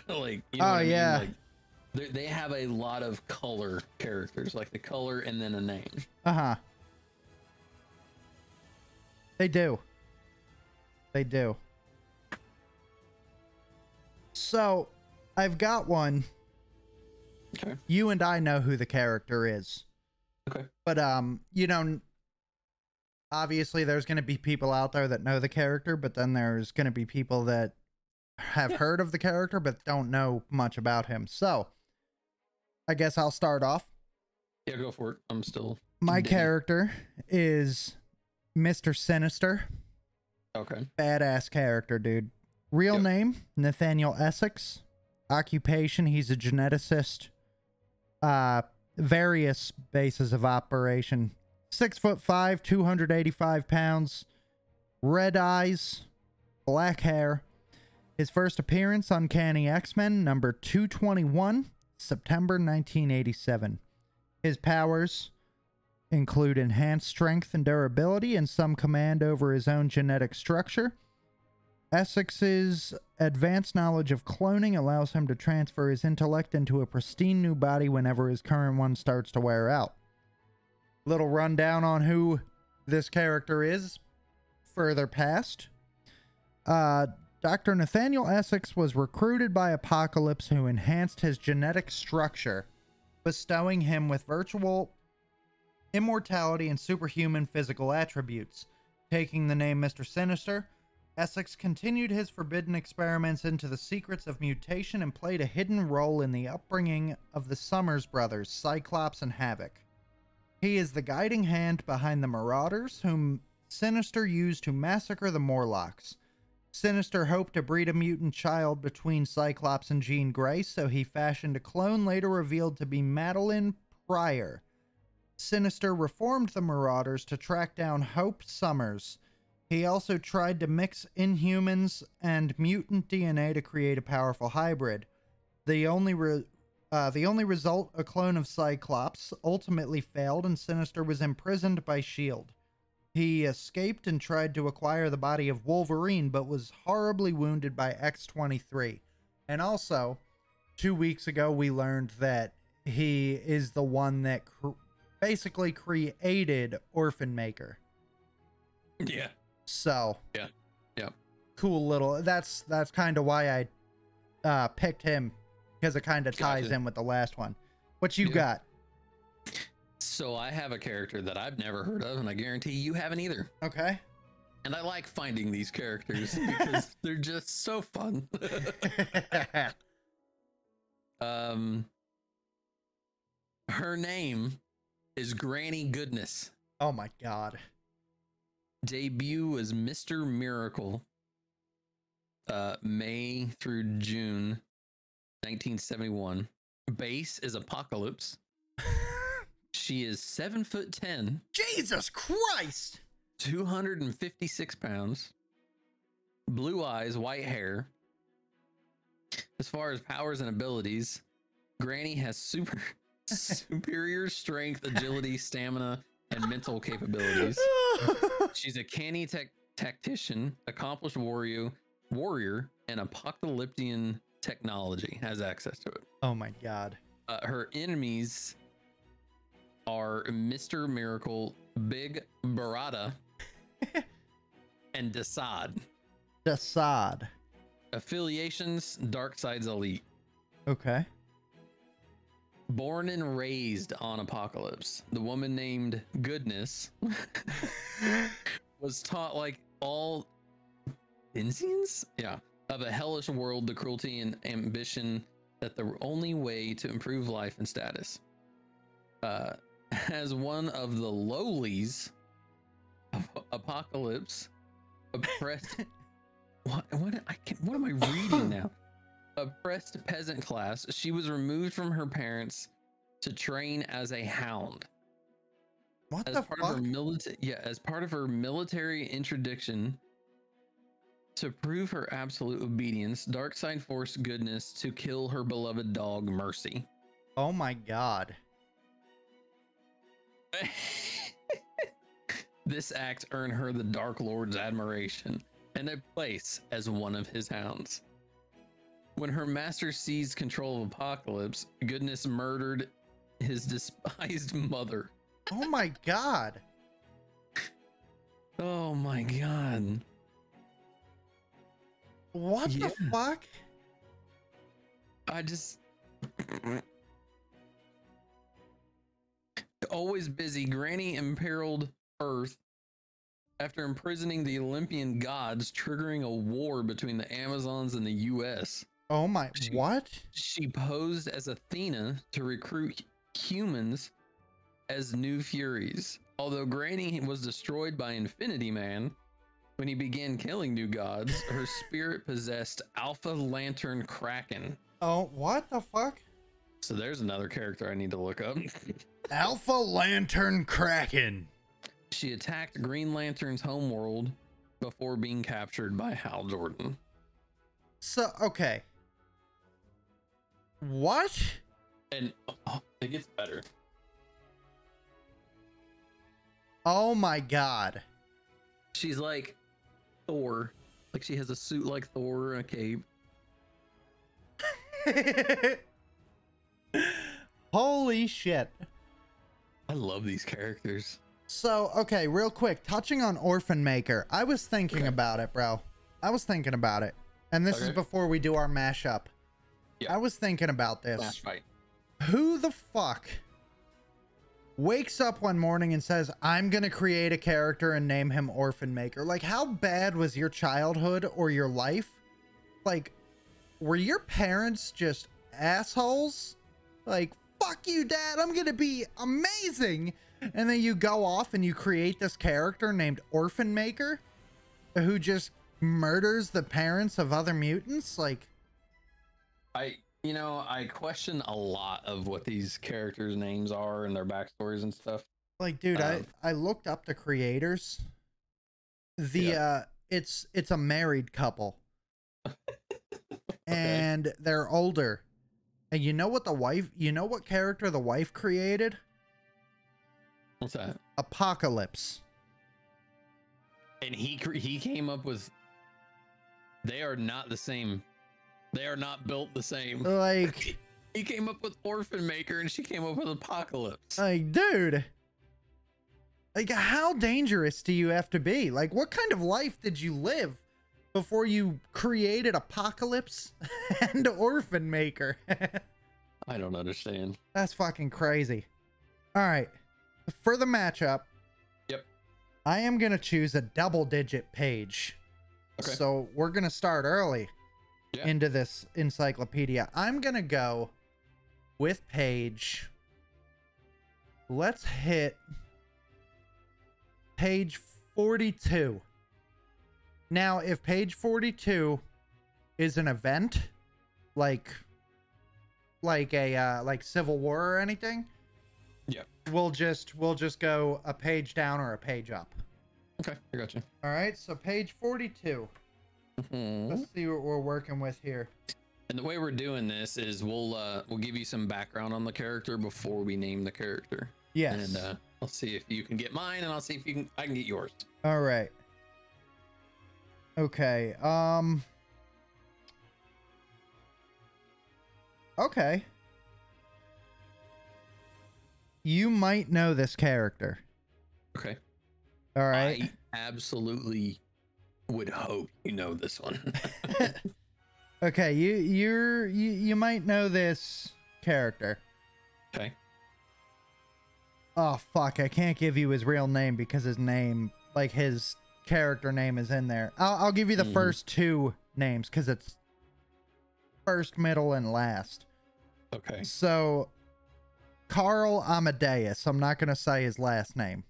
like, you know Oh, what I mean? yeah. Like, they they have a lot of color characters, like the color and then a name. uh huh. They do. They do. So, I've got one. Okay. You and I know who the character is. Okay. But um, you know, obviously there's going to be people out there that know the character, but then there's going to be people that have heard of the character but don't know much about him. So, I guess I'll start off. Yeah, go for it. I'm still My Digging. character is Mr. Sinister. Okay. Badass character, dude. Real Yep. name Nathaniel Essex. Occupation he's a geneticist. Uh various bases of operation. Six foot five, 285 pounds. Red eyes, black hair. His first appearance Uncanny X Men number 221, September 1987. His powers include enhanced strength and durability and some command over his own genetic structure. Essex's advanced knowledge of cloning allows him to transfer his intellect into a pristine new body whenever his current one starts to wear out. Little rundown on who this character is further past. Uh, Dr. Nathaniel Essex was recruited by Apocalypse, who enhanced his genetic structure, bestowing him with virtual immortality and superhuman physical attributes. Taking the name Mr. Sinister, Essex continued his forbidden experiments into the secrets of mutation and played a hidden role in the upbringing of the Summers brothers, Cyclops and Havoc. He is the guiding hand behind the Marauders, whom Sinister used to massacre the Morlocks. Sinister hoped to breed a mutant child between Cyclops and Jean Grey, so he fashioned a clone later revealed to be Madelyne Pryor. Sinister reformed the Marauders to track down Hope Summers. He also tried to mix Inhumans and mutant DNA to create a powerful hybrid. The only re- uh, the only result, a clone of Cyclops, ultimately failed, and Sinister was imprisoned by Shield. He escaped and tried to acquire the body of Wolverine, but was horribly wounded by X23. And also, two weeks ago, we learned that he is the one that cr- basically created Orphan Maker. Yeah. So Yeah. Yeah. cool little. That's that's kind of why I uh, picked him because it kind of ties Gotcha. in with the last one. What you Yeah. got? So I have a character that I've never heard of, and I guarantee you haven't either. Okay. And I like finding these characters because they're just so fun. um, her name is Granny Goodness. oh my god. Debut was Mr. Miracle, uh, May through June, 1971. Base is Apokolips. She is seven foot ten, Jesus Christ! 256 pounds, blue eyes, white hair. As far as powers and abilities, Granny has super superior strength, agility, stamina, and mental capabilities. She's a canny tech tactician, accomplished warrior, warrior, and apokoliptian technology. Has access to it. oh my god. Uh, her enemies are Mr. Miracle, Big Barada, and Desaad. Desaad. Affiliations: Darkseid's Elite. Okay. Born and raised on Apokolips, the woman named Goodness was taught like all Insians, yeah, of a hellish world, the cruelty and ambition that the only way to improve life and status. Uh, as one of the lowlies of Apokolips, oppressed. what? What? I can, What am I reading now? Oppressed peasant class. She was removed from her parents to train as a hound What as the part fuck? of her military yeah as part of her military introduction to prove her absolute obedience darkseid forced goodness to kill her beloved dog mercy Oh my god. this act earned her the dark lord's admiration and a place as one of his hounds when her master seized control of apokolips goodness murdered his despised mother Oh my god. oh my god What the fuck? I just always busy. Granny imperiled Earth after imprisoning the Olympian gods, triggering a war between the Amazons and the U.S. Oh my She- what? She posed as Athena to recruit humans as New Furies. Although Granny was destroyed by Infinity Man when he began killing new gods, her spirit possessed Alpha Lantern Kraken. Oh, what the fuck? So there's another character I need to look up. Alpha Lantern Kraken. she attacked Green Lantern's homeworld before being captured by Hal Jordan. So, okay. What? And oh, it gets better. Oh my god. She's like Thor. Like she has a suit like Thor and a cape. Holy shit. I love these characters. So, okay, real quick, touching on Orphan Maker, I was thinking Okay. about it, bro. I was thinking about it. And this is before we do our mashup. Yeah. I was thinking about this. Smash fight. Who the fuck wakes up one morning and says, I'm going to create a character and name him Orphan Maker? Like, how bad was your childhood or your life? Like, were your parents just assholes? Like, fuck you, dad, I'm going to be amazing. And then you go off and you create this character named Orphan Maker who just murders the parents of other mutants? Like, I you know, I question a lot of what these characters' names are and their backstories and stuff. Like, dude, Um, I I looked up the creators. The Yeah. uh it's it's a married couple. And they're older. And you know what the wife you know what character the wife created? What's that? Apocalypse. And he cre- he came up with they are not the same. They are not built the same. Like He came up with Orphan Maker and she came up with Apocalypse. like dude. Like how dangerous do you have to be? Like what kind of life did you live before you created Apocalypse and Orphan Maker? I don't understand. That's fucking crazy. All right. For the matchup, Yep. I am going to choose a double digit page. Okay. So we're going to start early Yeah. into this encyclopedia. I'm going to go with page. Let's hit page 42. Now, if page 42 is an event, like like a uh, like Civil War or anything, Yeah. we'll just we'll just go a page down or a page up. Okay, I got you. All right, so page 42. Mhm. Let's see what we're working with here. And the way we're doing this is we'll uh we'll give you some background on the character before we name the character. Yes. And uh I'll see if you can get mine and I'll see if you can I can get yours. All right. Okay. Um Okay. You might know this character. Okay. All right. I absolutely would hope you know this one. okay, you you're you, you might know this character. okay. Oh fuck, I can't give you his real name because his name like his character name is in there. I'll I'll give you the Mhm. first two names cuz it's first, middle and last. Okay. So Karl Amadeus, I'm not going to say his last name.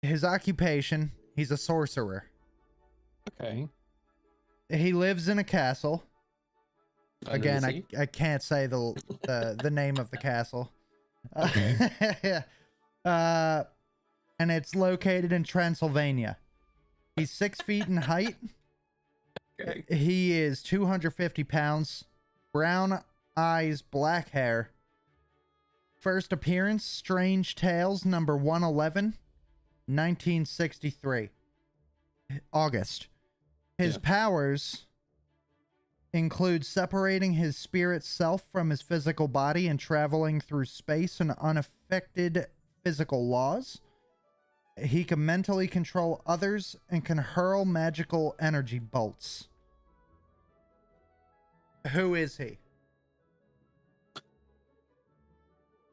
His occupation, he's a sorcerer. Okay. He lives in a castle. Under Again, I. I can't say the the, the name of the castle. Okay. uh, and it's located in Transylvania. He's six feet in height. okay. He is 250 pounds, brown eyes, black hair. First appearance Strange Tales, number 111, 1963. August. His Yeah. powers include separating his spirit self from his physical body and traveling through space and unaffected physical laws. He can mentally control others and can hurl magical energy bolts. Who is he?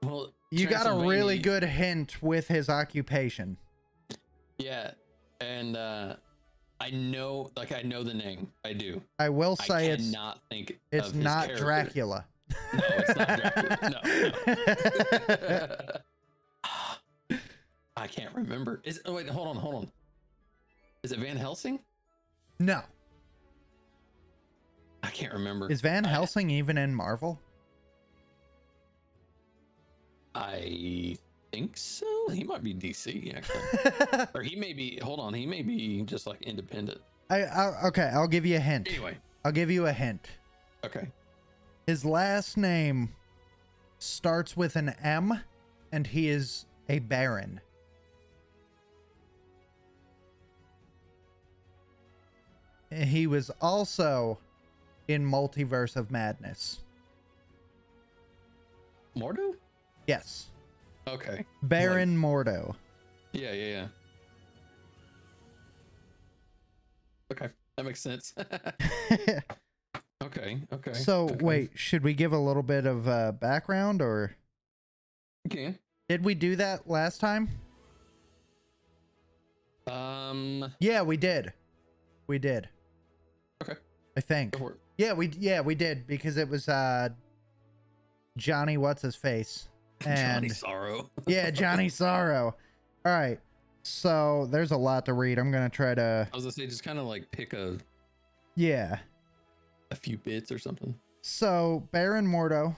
Well, You got a really good hint with his occupation. Yeah. And uh I know like I know the name. I do. I will I say it's cannot think it's not character. Dracula. No, it's not Dracula. No. I can't remember. Is oh wait, hold on, hold on. Is it Van Helsing? no. I can't remember. Is Van I- Helsing even in Marvel? I think so. He might be DC actually, or he may be. Hold on, he may be just like independent. I, I okay, I'll give you a hint. Anyway, I'll give you a hint. okay. His last name starts with an M and he is a baron. He was also in Multiverse of Madness. Mordo? Yes. Okay. Baron Mordo. Yeah, yeah, yeah. Okay, that makes sense. okay, okay. so, okay. wait, should we give a little bit of uh, background or Okay. did we do that last time? Um. Yeah, we did. We did. Okay. I think. Go for it. Yeah, we yeah we did because it was uh Johnny what's his face and Johnny Sorrow. yeah Johnny Sorrow. All right, so there's a lot to read. I'm gonna try to I was gonna say just kind of like pick a yeah. a few bits or something. So Baron Mordo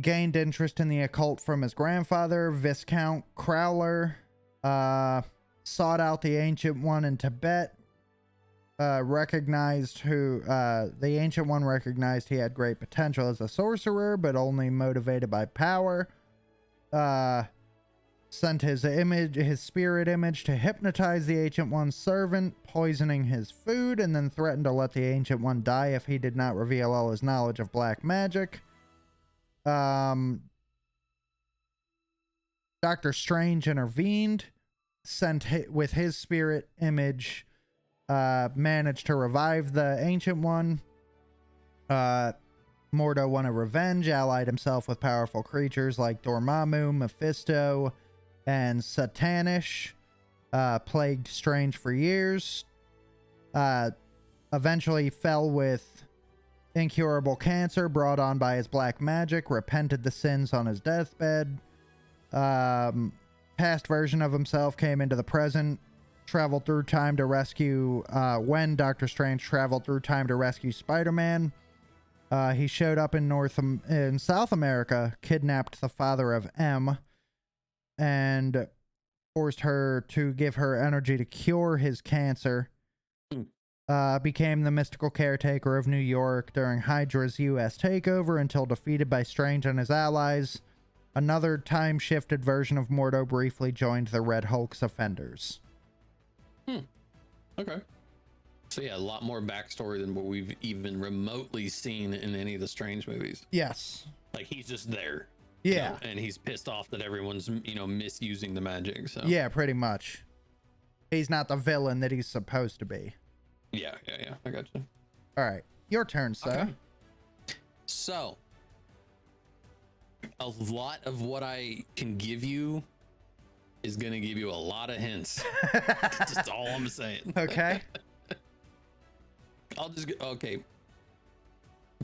gained interest in the occult from his grandfather Viscount Crowler. Uh, sought out the ancient one in Tibet. Uh, recognized who uh, the ancient one recognized he had great potential as a sorcerer, but only motivated by power. Uh, sent his image, his spirit image, to hypnotize the ancient one's servant, poisoning his food, and then threatened to let the ancient one die if he did not reveal all his knowledge of black magic. Um, Doctor Strange intervened, sent hi- with his spirit image, uh, managed to revive the ancient one. Uh, Mordo wanted revenge, allied himself with powerful creatures like Dormammu, Mephisto, and Satannish. Uh, plagued Strange for years. Uh, eventually fell with incurable cancer brought on by his black magic, repented the sins on his deathbed. Um, past version of himself came into the present, traveled through time to rescue. Uh, when Doctor Strange traveled through time to rescue Spider Man, uh, he showed up in North Am- in South America, kidnapped the father of M, and forced her to give her energy to cure his cancer. Hmm. Uh, became the mystical caretaker of New York during Hydra's U.S. takeover until defeated by Strange and his allies. Another time shifted version of Mordo briefly joined the Red Hulk's offenders. Okay. So yeah, a lot more backstory than what we've even remotely seen in any of the Strange movies. Yes. Like he's just there. you Yeah. know, and he's pissed off that everyone's you know misusing the magic. So Yeah, pretty much. He's not the villain that he's supposed to be. yeah, yeah, yeah. I got you. All right. Your turn, sir. Okay. So, a lot of what I can give you is going to give you a lot of hints. That's all I'm saying. okay. I'll just go. Okay.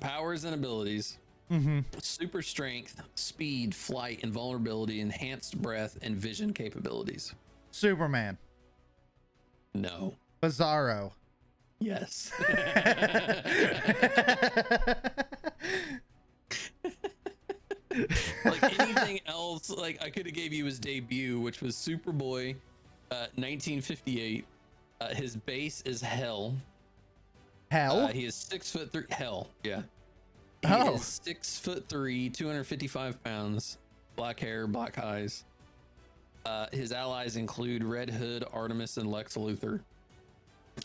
Powers and abilities Mm-hmm. super strength, speed, flight, and vulnerability, enhanced breath, and vision capabilities. Superman. No. Bizarro. Yes. like anything else, like I could have gave you his debut, which was Superboy, uh, 1958. Uh, his base is Hell. Hell. Uh, he is six foot three. Hell, yeah. He Oh. is six foot three, 255 pounds, black hair, black eyes. Uh, his allies include Red Hood, Artemis, and Lex Luthor.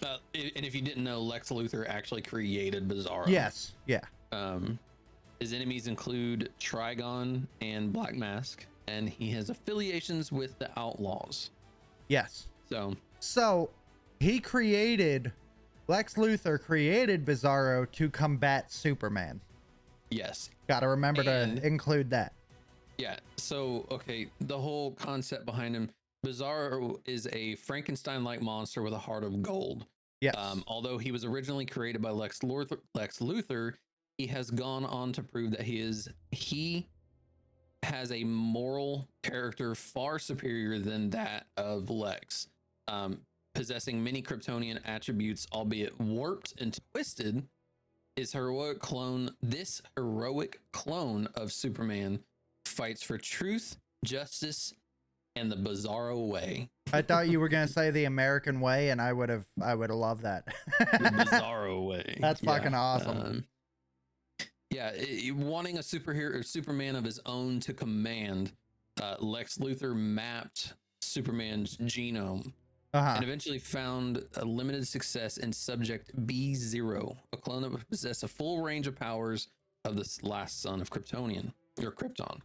Uh, and if you didn't know, Lex Luthor actually created Bizarro. yes. Yeah. Um, his enemies include Trigon and Black Mask, and he has affiliations with the Outlaws. Yes. So, So he created Lex Luthor created Bizarro to combat Superman. yes, Got to remember And- to include that. Yeah. So, okay, the whole concept behind him, Bizarro is a Frankenstein-like monster with a heart of gold. Yes. Um, although he was originally created by Lex Luthor, Lex Luthor, he has gone on to prove that he is he has a moral character far superior than that of Lex, um, possessing many Kryptonian attributes, albeit warped and twisted. is heroic clone, this heroic clone of Superman, fights for truth, justice, and the Bizarro way. I thought you were gonna say the American way, and I would have I would have loved that. The Bizarro way. That's fucking awesome. um, yeah, i- i- wanting a superhero, Superman of his own to command, uh, Lex Luthor mapped Superman's genome Uh-huh. and eventually found a limited success in Subject B Zero, a clone that would possess a full range of powers of this last son of Kryptonian or Krypton.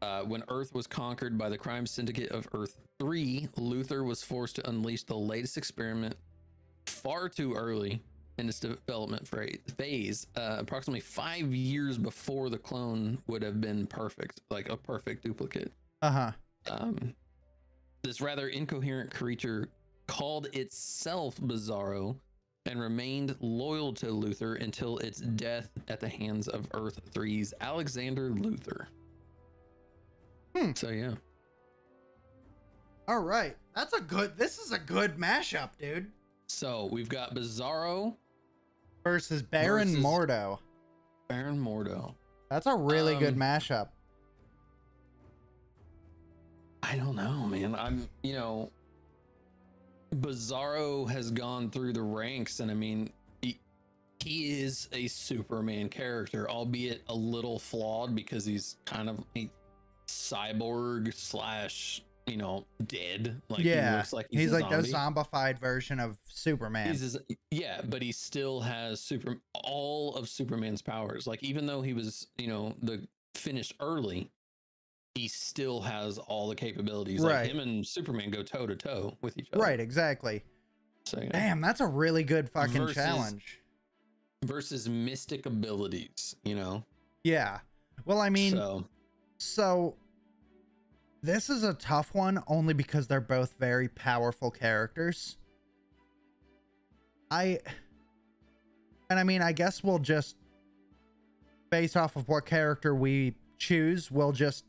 Uh, when Earth was conquered by the crime syndicate of Earth 3, Luthor was forced to unleash the latest experiment far too early in its development phase, uh, approximately five years before the clone would have been perfect, like a perfect duplicate Uh-huh. um, this rather incoherent creature called itself Bizarro and remained loyal to Luthor until its death at the hands of Earth 3's Alexander Luthor. Hmm. So yeah. All right. That's a good this is a good mashup, dude. So we've got Bizarro, Versus Baron Versus- Mordo. Baron Mordo. That's a really good Um, mashup. I don't know, man. I'm, you know, Bizarro has gone through the ranks, and I mean, he, he is a Superman character, albeit a little flawed because he's kind of a cyborg slash, you know, dead. Like he yeah. looks like He's, he's, like the zombified version of Superman. He's yeah, but he still has super all of Superman's powers. Like even though he was, you know, the finished early, he still has all the capabilities. Right. Like him and Superman go toe to toe with each other. right, exactly. So yeah. Damn, that's a really good fucking Versus- challenge. versus mystic abilities, you know. Yeah. Well, I mean, so So this is a tough one only because they're both very powerful characters. I and I mean, I guess we'll just based off of what character we choose, we'll just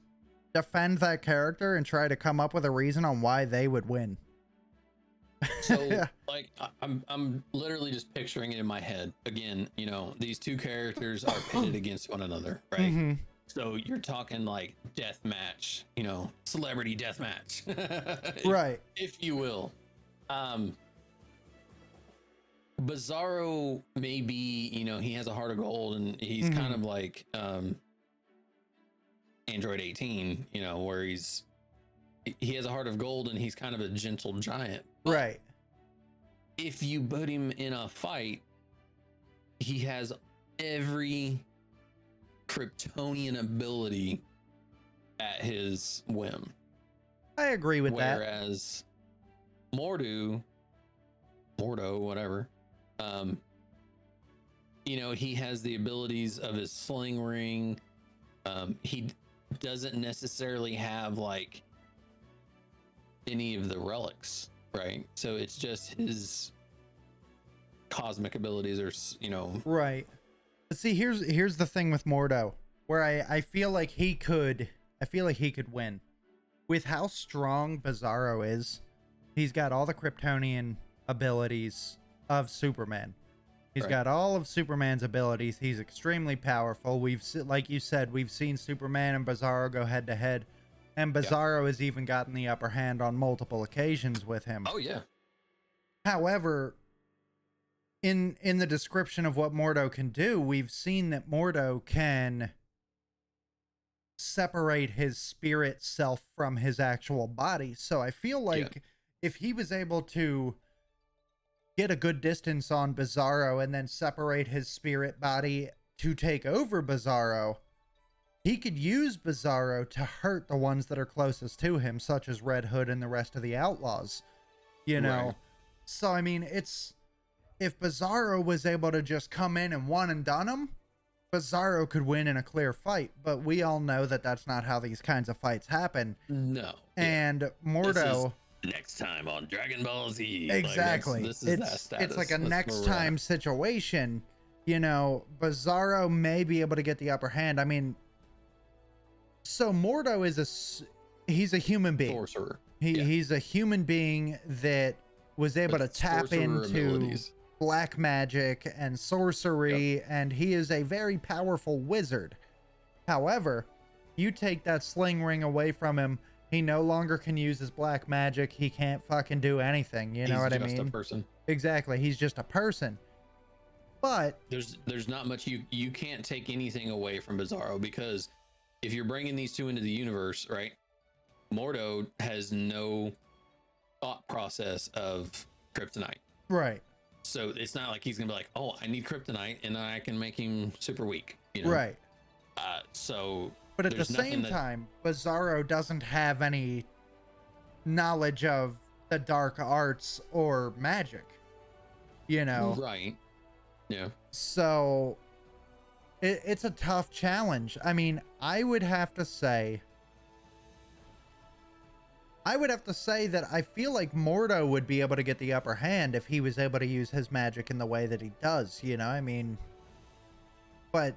defend that character and try to come up with a reason on why they would win. so like I- I'm I'm literally just picturing it in my head. Again, you know, these two characters are pitted against one another, right? Mhm. So you're talking like death match, you know, celebrity death match, Right. if you will. Um, Bizarro maybe, you know, he has a heart of gold, and he's kind Mhm. of like um, Android 18, you know, where he's he has a heart of gold, and he's kind of a gentle giant. But Right. If you put him in a fight, he has every Kryptonian ability at his whim. I agree with that. Whereas Mordu, Mordo, whatever, um, you know, he has the abilities of his sling ring. Um, he doesn't necessarily have like any of the relics, right? So it's just his cosmic abilities, or you know, Right. See, here's here's the thing with Mordo, where I I feel like he could I feel like he could win. With how strong Bizarro is, he's got all the Kryptonian abilities of Superman. He's Right. got all of Superman's abilities. He's extremely powerful. We've se- like you said, we've seen Superman and Bizarro go head to head, and Yeah. Bizarro has even gotten the upper hand on multiple occasions with him. oh yeah, However, in in the description of what Mordo can do, we've seen that Mordo can separate his spirit self from his actual body. So I feel like if he was able to get a good distance on Bizarro and then separate his spirit body to take over Bizarro, he could use Bizarro to hurt the ones that are closest to him, such as Red Hood and the rest of the outlaws. You know? Right. So I mean, it's if Bizarro was able to just come in and one and done him, Bizarro could win in a clear fight. But we all know that that's not how these kinds of fights happen. no, Yeah. And Mordo, next time on Dragon Ball Z. Like, exactly, this is it's it's like a That's next at. time situation. you know, Bizarro may be able to get the upper hand. I mean, so Mordo is a he's a human being. Sorcerer. He yeah. he's a human being that was able with to tap into abilities. black magic and sorcery, and he is a very powerful wizard. However, you take that sling ring away from him, he no longer can use his black magic. He can't fucking do anything. You know He's what I just mean? a person. exactly. He's just a person. But There's there's not much you you can't take anything away from Bizarro because if you're bringing these two into the universe, right? Mordo has no thought process of kryptonite. right, So it's not like he's gonna be like, oh, I need kryptonite, and then I can make him super weak. You know? right. Uh, so But at the There's nothing same that- time, Bizarro doesn't have any knowledge of the dark arts or magic. You know, right, yeah, so it, it's a tough challenge. I mean, I would have to say, I would have to say that I feel like Mordo would be able to get the upper hand if he was able to use his magic in the way that he does. You know, I mean, but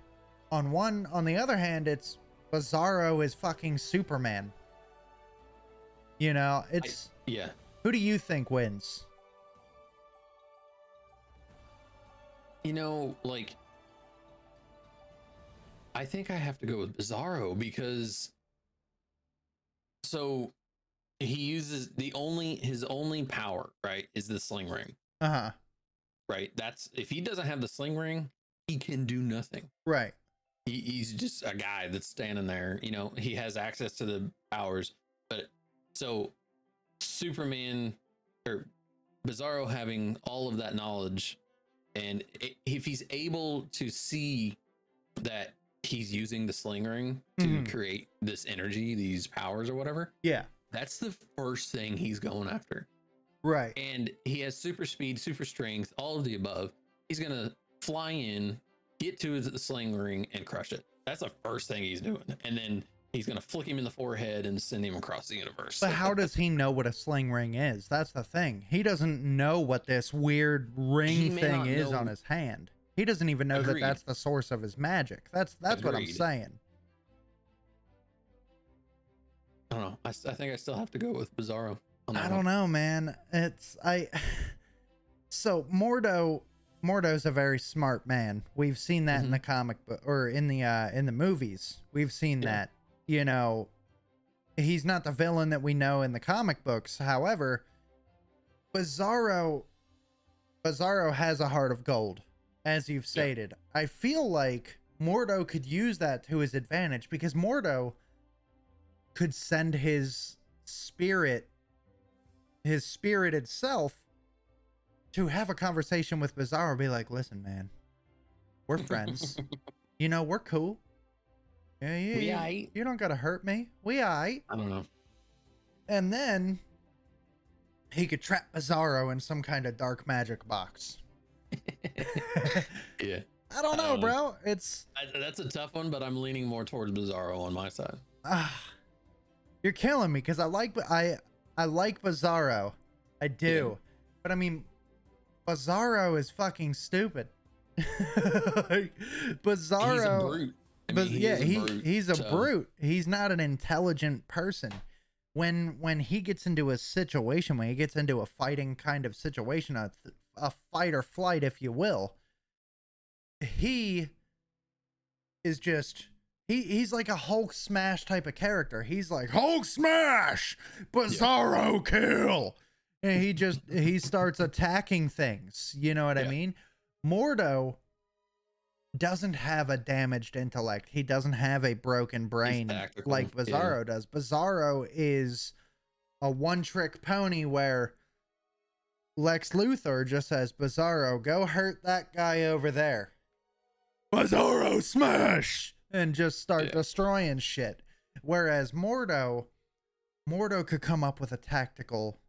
on one, on the other hand, it's Bizarro is fucking Superman. You know, it's yeah. who do you think wins? You know, like I think I have to go with Bizarro because so he uses the only his only power, right, is the sling ring. Uh huh. Right. That's if he doesn't have the sling ring, he can do nothing. Right. He, he's just a guy that's standing there. You know, he has access to the powers, but so Superman or Bizarro having all of that knowledge, and if he's able to see that he's using the sling ring to Mhm. create this energy, these powers, or whatever, Yeah. that's the first thing he's going after Right. and he has super speed, super strength, all of the above. He's gonna fly in, get to his sling ring, and crush it. That's the first thing he's doing, and then he's gonna flick him in the forehead and send him across the universe. But how does he know what a sling ring is? That's the thing. He doesn't know what this weird ring thing is know- on his hand. He doesn't even know that that's the source of his magic. That's that's what I'm saying. I don't know. I think I still have to go with Bizarro. I don't know, man. It's I. So Mordo, Mordo's a very smart man. We've seen that in Mhm. the comic book or in the uh in the movies. We've seen Yeah. that. You know, he's not the villain that we know in the comic books. However, Bizarro, Bizarro has a heart of gold, as you've stated. I feel like Mordo could use that to his advantage because Mordo could send his spirit his spirited self to have a conversation with Bizarro be like, listen, man, we're friends. you know, we're cool. Yeah, yeah. We you, you don't gotta hurt me. We aight. I don't know. And then he could trap Bizarro in some kind of dark magic box. yeah, I don't know, Uh, bro. It's I, that's a tough one, but I'm leaning more towards Bizarro on my side. ah, you're killing me because I like I I like Bizarro, I do, but I mean, Bizarro is fucking stupid. Like, Bizarro, he's a brute. I but mean, he yeah, a he brute, he's a so- brute. He's not an intelligent person. When when he gets into a situation, when he gets into a fighting kind of situation, a a fight or flight, if you will, he is just he he's like a Hulk smash type of character. He's like Hulk smash, Bizarro kill, and he just he starts attacking things. You know what I mean? Mordo doesn't have a damaged intellect. He doesn't have a broken brain like yeah. Bizarro does. Bizarro is a one trick pony where Lex Luthor just says, Bizarro, go hurt that guy over there. Bizarro smash! And just start Yeah. destroying shit. Whereas Mordo, Mordo could come up with a tactical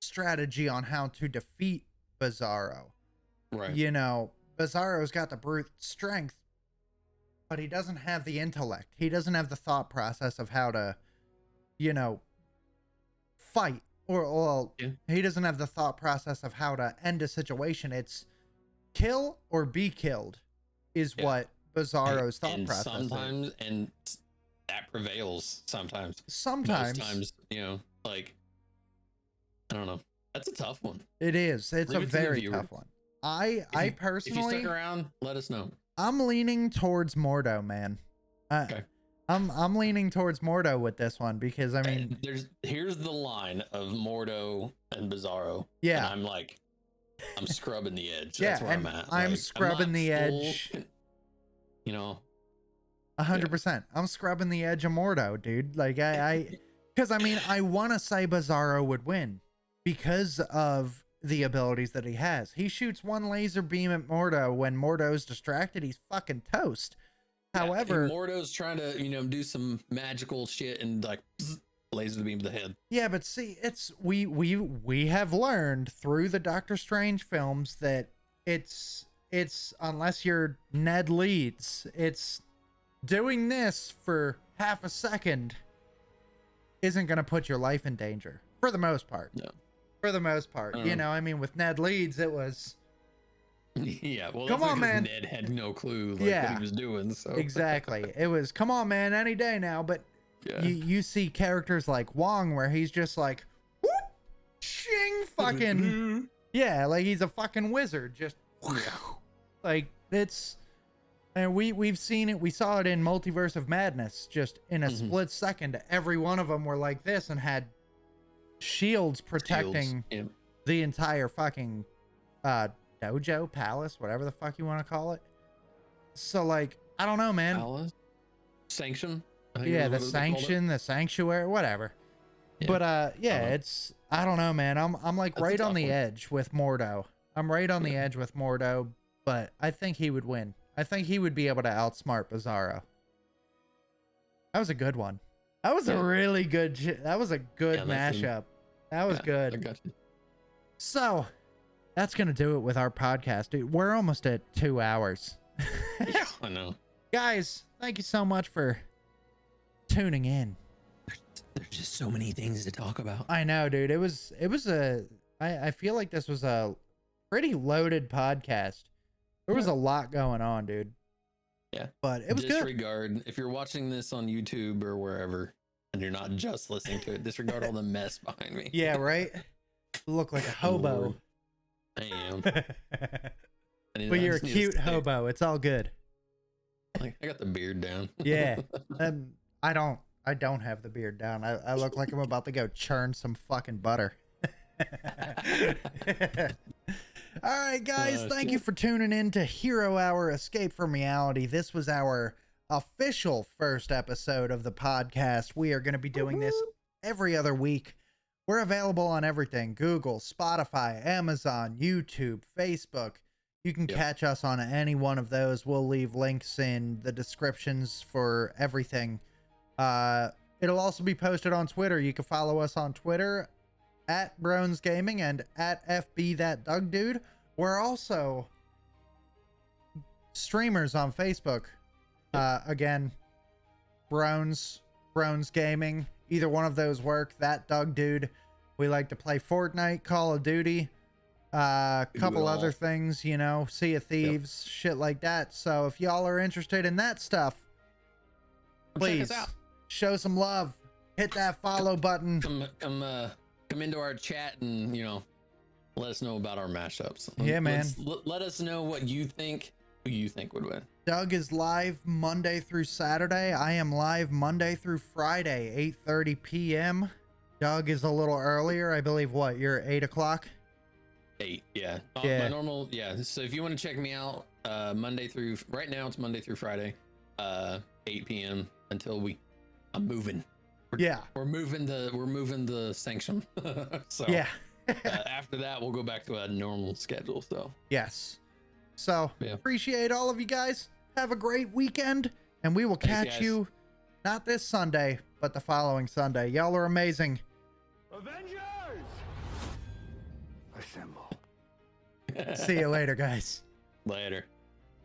strategy on how to defeat Bizarro Right. you know, Bizarro's got the brute strength, but he doesn't have the intellect. He doesn't have the thought process of how to, you know, fight. Or, well, Yeah. he doesn't have the thought process of how to end a situation. It's kill or be killed is Yeah. what Bizarro's thought and process is. sometimes and that prevails sometimes. Sometimes Most times, you know, like don't know. That's a tough one. it is. It's Leave a it to the very viewer. tough one. I I If you personally stuck around, let us know. I'm leaning towards Mordo, man. Uh, Okay. I'm I'm leaning towards Mordo with this one because I mean, And there's here's the line of Mordo and Bizarro. And yeah, I'm like, I'm scrubbing the edge. Yeah, That's where I'm and at. I'm Like, scrubbing the full- edge. You know, a hundred percent. I'm scrubbing the edge of Mordo, dude. Like I, I, because I mean, I want to say Bizarro would win because of the abilities that he has. He shoots one laser beam at Mordo when Mordo's distracted. He's fucking toast. Yeah, However, Mordo's trying to, you know, do some magical shit and like laser the beam to the head. Yeah, but see, it's we we we have learned through the Doctor Strange films that it's it's unless you're Ned Leeds, it's doing this for half a second isn't going to put your life in danger for the most part. No. For the most part, I you know. know, I mean, with Ned Leeds, it was yeah, well, Come on, man. Ned had no clue like, Yeah. what he was doing. So exactly. it was come on, man, any day now. But yeah. you you see characters like Wong where he's just like, whoop, ching, fucking. Yeah, like he's a fucking wizard. Just like it's and we we've seen it. We saw it in Multiverse of Madness. Just in a Mhm. split second, every one of them were like this and had shields protecting Shields, the entire fucking uh dojo, palace, whatever the fuck you want to call it. So like, I don't know, man. Palace? Sanction. Yeah, the what they called it. sanction, the sanctuary, whatever. Yeah. But uh yeah, it's I don't know, man. I'm I'm like right on the one. edge with Mordo. I'm right on the edge with Mordo, but I think he would win. I think he would be able to outsmart Bizarro. That was a good one. That was a really good. That was a good Yeah, that's a- mashup. That was Yeah, good. I got you. So, that's gonna do it with our podcast, dude. We're almost at two hours. Yeah, I know. Guys, thank you so much for tuning in. There's just so many things to talk about. I know, dude. It was it was a I, I feel like this was a pretty loaded podcast. There was Yeah. a lot going on, dude. Yeah. But it was good. disregard if you're watching this on YouTube or wherever, and you're not just listening to it. Disregard all the mess behind me. Yeah, right? Look like a hobo. Lord. I am. but I need- I you're a just need to cute hobo. It's all good. Like, I got the beard down. Yeah. Um, I don't I don't have the beard down. I, I look like I'm about to go churn some fucking butter. All right, guys, Uh, thank yeah. you for tuning in to Hero Hour Escape from Reality. This was our official first episode of the podcast. We are going to be doing this every other week. We're available on everything Google, Spotify, Amazon, YouTube, Facebook. You can Yep. catch us on any one of those. We'll leave links in the descriptions for everything. Uh, it'll also be posted on Twitter. You can follow us on Twitter at Brones Gaming and at FB That Doug Dude. We're also streamers on Facebook. Uh, again, Brones, Brones Gaming. Either one of those work. That Doug Dude. We like to play Fortnite, Call of Duty, a uh, We couple other things, you know, Sea of Thieves, shit like that. So if y'all are interested in that stuff, please show some love. Hit that follow button. Come, come, uh, come into our chat and you know, let us know about our mashups. Yeah, man. Let's- Let, let us know what you think. Who you think would win? Doug is live Monday through Saturday. I am live Monday through Friday, 8:30 p.m. Doug is a little earlier. I believe what you're eight o'clock. Eight. Yeah. Yeah. My normal. Yeah. So if you want to check me out, uh, Monday through right now it's Monday through Friday, uh, 8 p.m. until we. I'm moving. Yeah. We're moving the we're moving the sanction. so Yeah. uh, after that we'll go back to a normal schedule. So yes. So Yeah. appreciate all of you guys. Have a great weekend, and we will Thanks, catch guys. you not this Sunday, but the following Sunday. Y'all are amazing. Avengers! Assemble. See you later, guys. later.